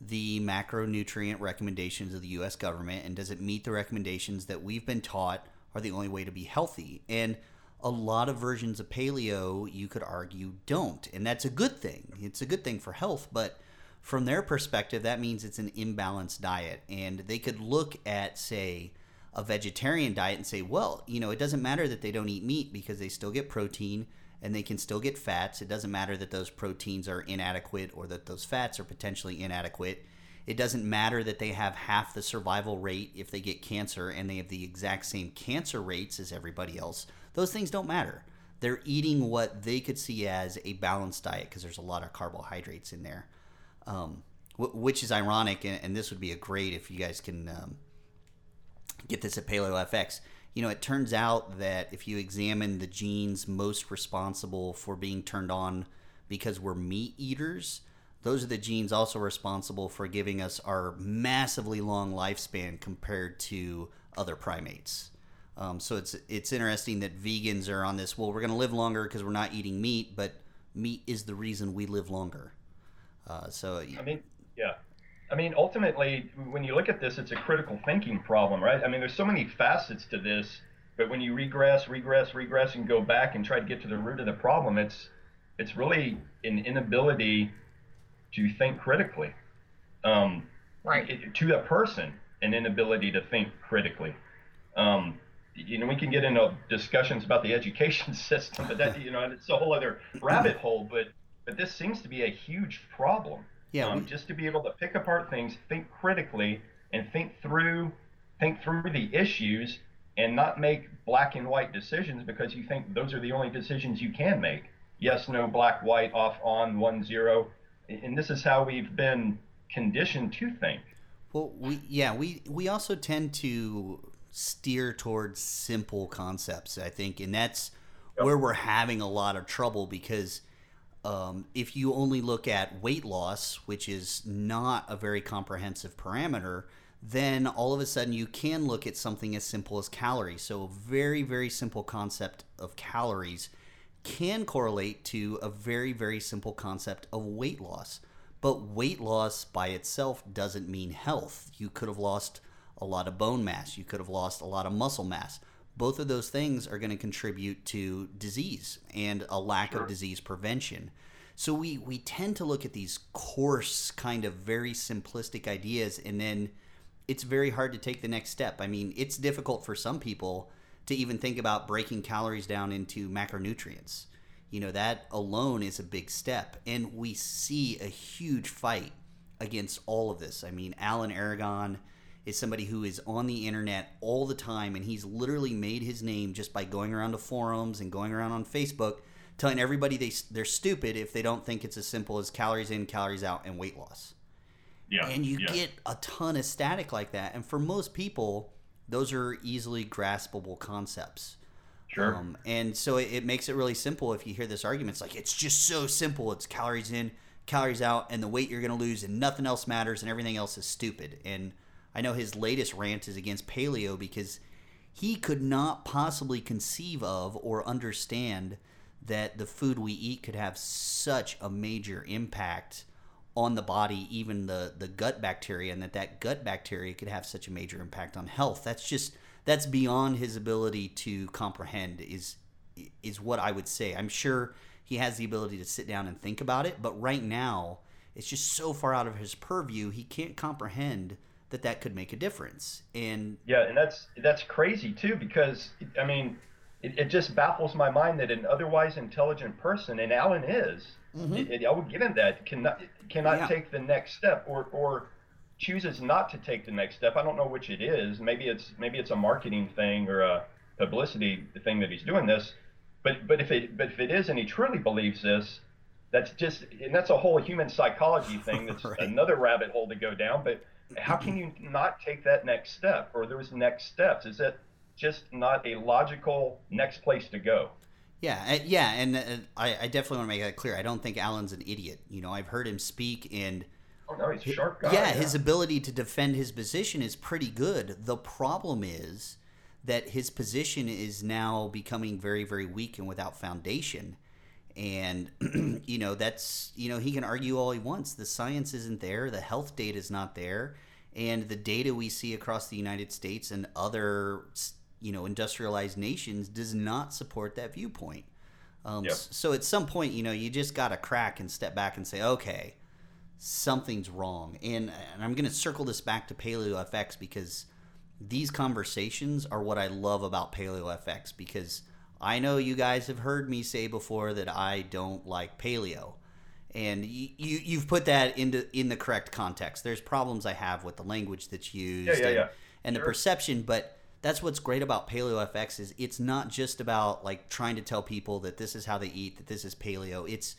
the macronutrient recommendations of the U.S. government, and does it meet the recommendations that we've been taught are the only way to be healthy? And a lot of versions of paleo, you could argue, don't, and that's a good thing. It's a good thing for health, but from their perspective, that means it's an imbalanced diet, and they could look at, say, a vegetarian diet and say, well, you know, it doesn't matter that they don't eat meat because they still get protein and they can still get fats. It doesn't matter that those proteins are inadequate or that those fats are potentially inadequate. It doesn't matter that they have half the survival rate if they get cancer and they have the exact same cancer rates as everybody else. Those things don't matter. They're eating what they could see as a balanced diet because there's a lot of carbohydrates in there, um, which is ironic. And, this would be a great if you guys can um, get this at Paleo FX. You know, it turns out that if you examine the genes most responsible for being turned on because we're meat eaters, those are the genes also responsible for giving us our massively long lifespan compared to other primates. Um, so it's it's interesting that vegans are on this. Well, we're going to live longer because we're not eating meat, but meat is the reason we live longer. Uh, so I mean, I mean, ultimately, when you look at this, it's a critical thinking problem, right? I mean, there's so many facets to this, but when you regress, regress, regress, and go back and try to get to the root of the problem, it's it's really an inability to think critically. Um, right. It, to a person, an inability to think critically. Um, you know, we can get into discussions about the education system, but that you know, it's a whole other rabbit hole. But but this seems to be a huge problem. Yeah, um, we... just to be able to pick apart things, think critically, and think through think through the issues, and not make black and white decisions because you think those are the only decisions you can make. Yes, no, black, white, off, on, one, zero, and this is how we've been conditioned to think. Well, we yeah we we also tend to steer towards simple concepts. I think, and that's yep. where we're having a lot of trouble because um, if you only look at weight loss, which is not a very comprehensive parameter, then all of a sudden you can look at something as simple as calories. So, a very, very simple concept of calories can correlate to a very, very simple concept of weight loss. But weight loss by itself doesn't mean health. You could have lost a lot of bone mass, you could have lost a lot of muscle mass both of those things are going to contribute to disease and a lack sure. of disease prevention. So we we tend to look at these coarse kind of very simplistic ideas and then it's very hard to take the next step. I mean, it's difficult for some people to even think about breaking calories down into macronutrients. You know, that alone is a big step. And we see a huge fight against all of this. I mean, Alan Aragon is somebody who is on the internet all the time, and he's literally made his name just by going around to forums and going around on Facebook telling everybody they, they're stupid if they don't think it's as simple as calories in, calories out, and weight loss. Yeah. And you yeah. get a ton of static like that. And for most people, those are easily graspable concepts. Sure. Um, and so it, it makes it really simple if you hear this argument. It's like, it's just so simple. It's calories in, calories out, and the weight you're going to lose, and nothing else matters, and everything else is stupid. And I know his latest rant is against paleo because he could not possibly conceive of or understand that the food we eat could have such a major impact on the body, even the the gut bacteria, and that that gut bacteria could have such a major impact on health. That's just that's beyond his ability to comprehend. Is is what I would say. I'm sure he has the ability to sit down and think about it, but right now it's just so far out of his purview. He can't comprehend that that could make a difference. And yeah, and that's that's crazy too because I mean, it, it just baffles my mind that an otherwise intelligent person, and Alan is, Mhm. it, it- I would give him that, cannot cannot Yeah. take the next step or or chooses not to take the next step. I don't know which it is. Maybe it's maybe it's a marketing thing or a publicity thing that he's doing this. But but if it but if it is and he truly believes this, that's just and that's a whole human psychology thing. That's Right. another rabbit hole to go down. But how can you not take that next step or those next steps? Is it just not a logical next place to go? Yeah, uh, yeah, and uh, I, I definitely want to make that clear. I don't think Alan's an idiot. You know, I've heard him speak, and Oh no, he's a sharp guy. yeah, his ability to defend his position is pretty good. The problem is that his position is now becoming very, very weak and without foundation. And you know, that's you know, he can argue all he wants. The science isn't there, the health data is not there, and the data we see across the United States and other you know industrialized nations does not support that viewpoint. Um, Yep. So at some point, you know, you just got to crack and step back and say, okay, something's wrong. And, and I'm going to circle this back to Paleo FX because these conversations are what I love about Paleo FX because I know you guys have heard me say before that I don't like paleo. And you, you you've put that into in the correct context. There's problems I have with the language that's used Yeah, yeah, and, yeah. and the perception, but that's what's great about Paleo FX is it's not just about like trying to tell people that this is how they eat, that this is paleo. It's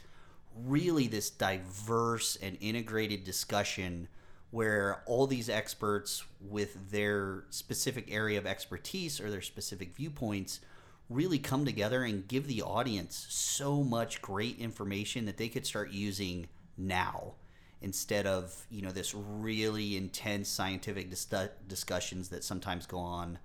really this diverse and integrated discussion where all these experts with their specific area of expertise or their specific viewpoints really come together and give the audience so much great information that they could start using now instead of you know this really intense scientific dis- discussions that sometimes go on.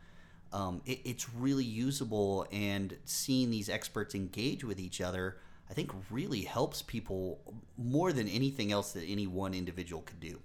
Um, it, it's really usable and seeing these experts engage with each other i think really helps people more than anything else that any one individual could do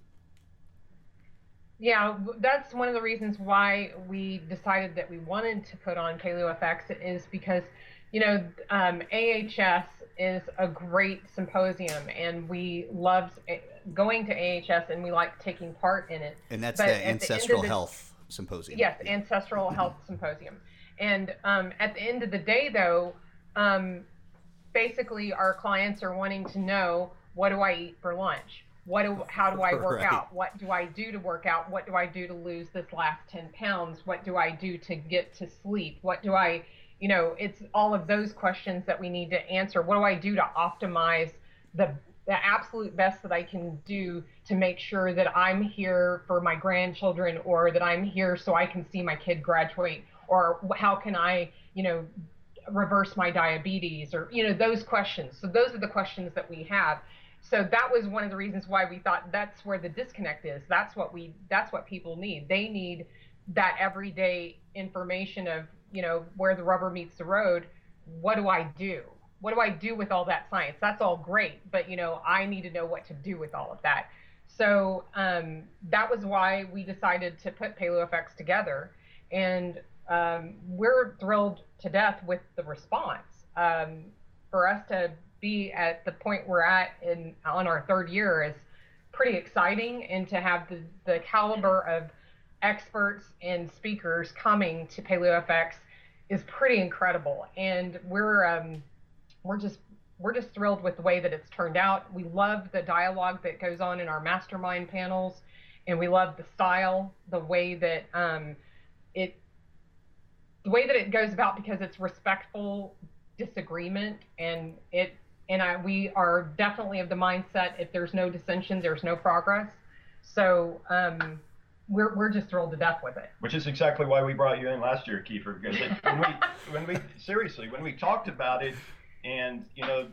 Yeah, that's one of the reasons why we decided that we wanted to put on Paleo FX is because, you know, um, AHS is a great symposium, and we loved eh, going to AHS, and we like taking part in it. and that's But the at the end of ancestral the- health symposium Yes, Ancestral Health Symposium. And um, at the end of the day, though, um, basically our clients are wanting to know what do I eat for lunch? What do, how do I work Right. out? What do I do to work out? What do I do to lose this last 10 pounds? What do I do to get to sleep? What do I, you know, it's all of those questions that we need to answer. What do I do to optimize the the absolute best that I can do to make sure that I'm here for my grandchildren or that I'm here so I can see my kid graduate or how can I, you know, reverse my diabetes or you know those questions. So those are the questions that we have. So that was one of the reasons why we thought that's where the disconnect is. That's what we that's what people need. They need that everyday information of, you know, where the rubber meets the road. What do I do? What do I do with all that science? That's all great, but you know, I need to know what to do with all of that. So um, that was why we decided to put PaleoFX together, and um, we're thrilled to death with the response. Um, for us to be at the point we're at in on our third year is pretty exciting, and to have the, the caliber of experts and speakers coming to PaleoFX is pretty incredible, and we're um, we're just we're just thrilled with the way that it's turned out. We love the dialogue that goes on in our mastermind panels, and we love the style, the way that um, it the way that it goes about because it's respectful disagreement and it and I we are definitely of the mindset if there's no dissension, there's no progress. So um, we're we're just thrilled to death with it. Which is exactly why we brought you in last year, Kiefer, because it, when we when we seriously when we talked about it, and you know,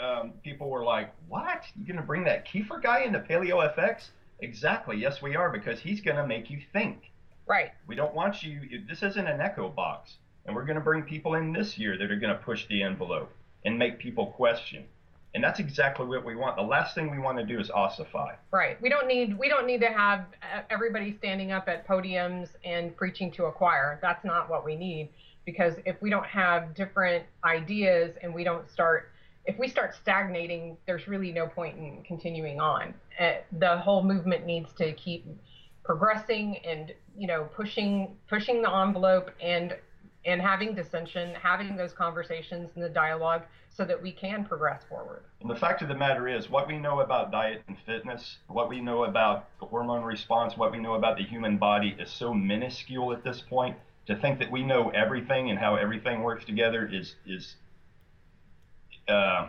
um, people were like, "What? You're gonna bring that Kiefer guy into Paleo FX?" Exactly. Yes, we are because he's gonna make you think. Right. We don't want you. This isn't an echo box, and we're gonna bring people in this year that are gonna push the envelope and make people question. And that's exactly what we want. The last thing we want to do is ossify. Right. We don't need we don't need to have everybody standing up at podiums and preaching to a choir. That's not what we need because if we don't have different ideas and we don't start if we start stagnating, there's really no point in continuing on. Uh, the whole movement needs to keep progressing and you know pushing pushing the envelope and and having dissension, having those conversations and the dialogue so that we can progress forward. And the fact of the matter is, what we know about diet and fitness, what we know about the hormone response, what we know about the human body is so minuscule at this point. To think that we know everything and how everything works together is is uh,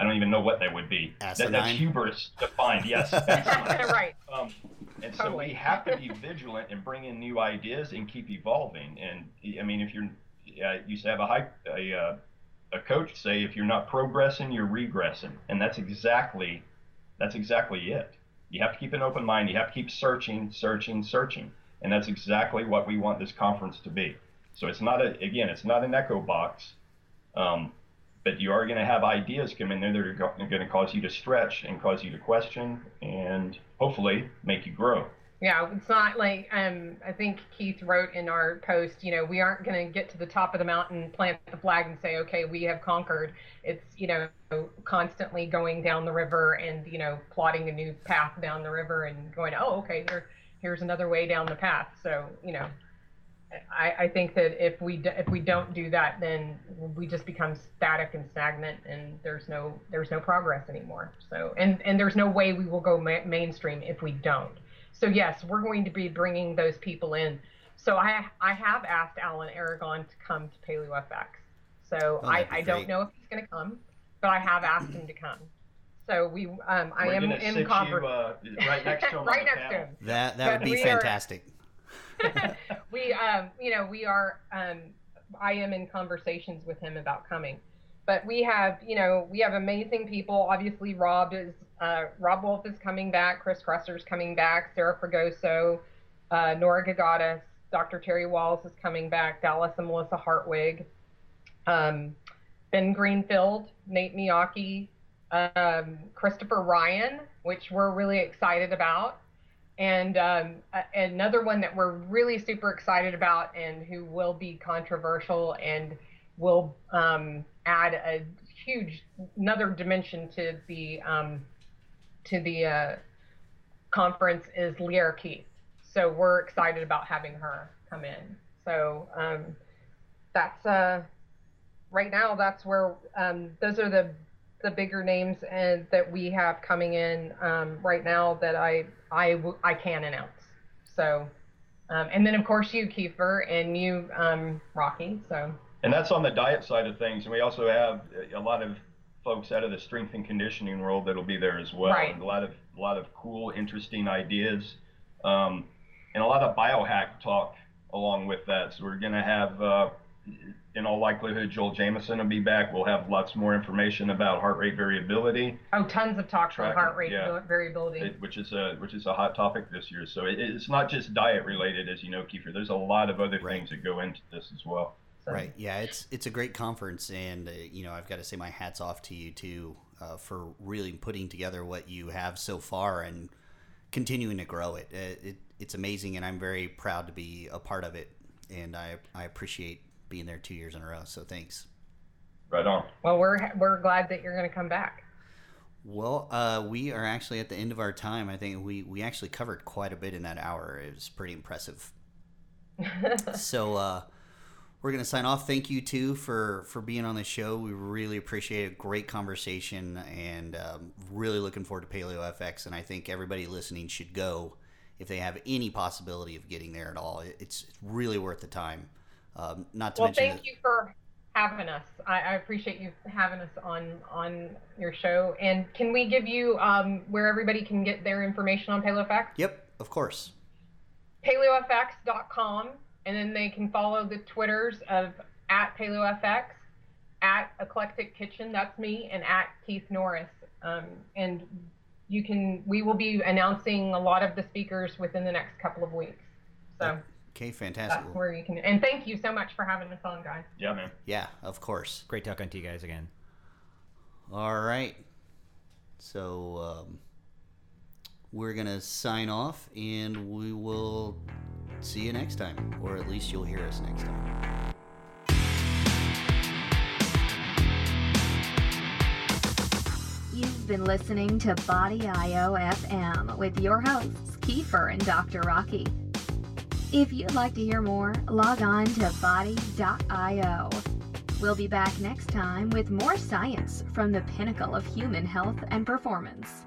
I don't even know what that would be. That, that's hubris defined. Yes, right. Um, and totally. so we have to be vigilant and bring in new ideas and keep evolving. And I mean, if you're, I used to have a high, a, uh, a coach say, if you're not progressing, you're regressing, and that's exactly, that's exactly it. You have to keep an open mind. You have to keep searching, searching, searching, and that's exactly what we want this conference to be. So it's not a, again, it's not an echo box. Um, but you are going to have ideas come in there that are going to cause you to stretch and cause you to question and hopefully make you grow. Yeah, it's not like um, I think Keith wrote in our post. You know, we aren't going to get to the top of the mountain, plant the flag, and say, "Okay, we have conquered." It's you know constantly going down the river and you know plotting a new path down the river and going, "Oh, okay, here here's another way down the path." So you know, I, I think that if we do, if we don't do that, then we just become static and stagnant, and there's no there's no progress anymore. So and and there's no way we will go ma- mainstream if we don't. So yes, we're going to be bringing those people in. So I I have asked Alan Aragon to come to Paleo FX. So oh, I, I don't know if he's going to come, but I have asked him to come. So we um I we're am in conference uh, right next to him. right next to him. That that would be fantastic. Are, we, um, you know, we are. Um, I am in conversations with him about coming, but we have, you know, we have amazing people. Obviously, Rob is uh, Robb Wolf is coming back. Chris Kresser's coming back. Sarah Fragoso, uh, Nora Gedgaudas, Dr. Terry Wahls is coming back. Dallas and Melissa Hartwig, um, Ben Greenfield, Nate Miyaki, um, Christopher Ryan, which we're really excited about. And um, another one that we're really super excited about and who will be controversial and will um, add a huge another dimension to the um, to the uh, conference is Lierre Keith. So we're excited about having her come in. So um, that's uh, right now. That's where um, those are the the bigger names and that we have coming in um, right now that I I I can announce. So, um, and then of course you Kiefer and you um, Rocky. So. And that's on the diet side of things, and we also have a lot of folks out of the strength and conditioning world that'll be there as well. Right. A lot of a lot of cool, interesting ideas, um, and a lot of biohack talk along with that. So we're going to have. Uh, in all likelihood, Joel Jamieson will be back. We'll have lots more information about heart rate variability. Oh, tons of talks on heart rate yeah. variability, it, which is a which is a hot topic this year. So it, it's not just diet related, as you know, Kiefer. There's a lot of other right. things that go into this as well. So. Right. Yeah. It's it's a great conference, and uh, you know I've got to say my hats off to you too uh, for really putting together what you have so far and continuing to grow it. it. It it's amazing, and I'm very proud to be a part of it, and I I appreciate being there two years in a row. So thanks. Right on. Well, we're we're glad that you're going to come back. Well, uh, we are actually at the end of our time. I think we, we actually covered quite a bit in that hour. It was pretty impressive. so uh, we're going to sign off. Thank you, too, for, for being on the show. We really appreciate a great conversation and um, really looking forward to Paleo FX. And I think everybody listening should go if they have any possibility of getting there at all. It's really worth the time. Um, not to well, mention. Well, thank that- you for having us. I, I, appreciate you having us on on your show. And can we give you um, where everybody can get their information on PaleoFX? Yep, of course. PaleoFX.com, and then they can follow the Twitters of at PaleoFX, at Eclectic Kitchen, that's me, and at Keith Norris. Um, and you can, we will be announcing a lot of the speakers within the next couple of weeks. So. Okay, fantastic. That's where you can. And thank you so much for having us on, guys. Yeah, man. Yeah, of course. Great talking to you guys again. All right. So um, we're gonna sign off, and we will see you next time, or at least you'll hear us next time. You've been listening to Body IO FM with your hosts, Kiefer and Dr. Rocky. If you'd like to hear more, log on to body.io. We'll be back next time with more science from the pinnacle of human health and performance.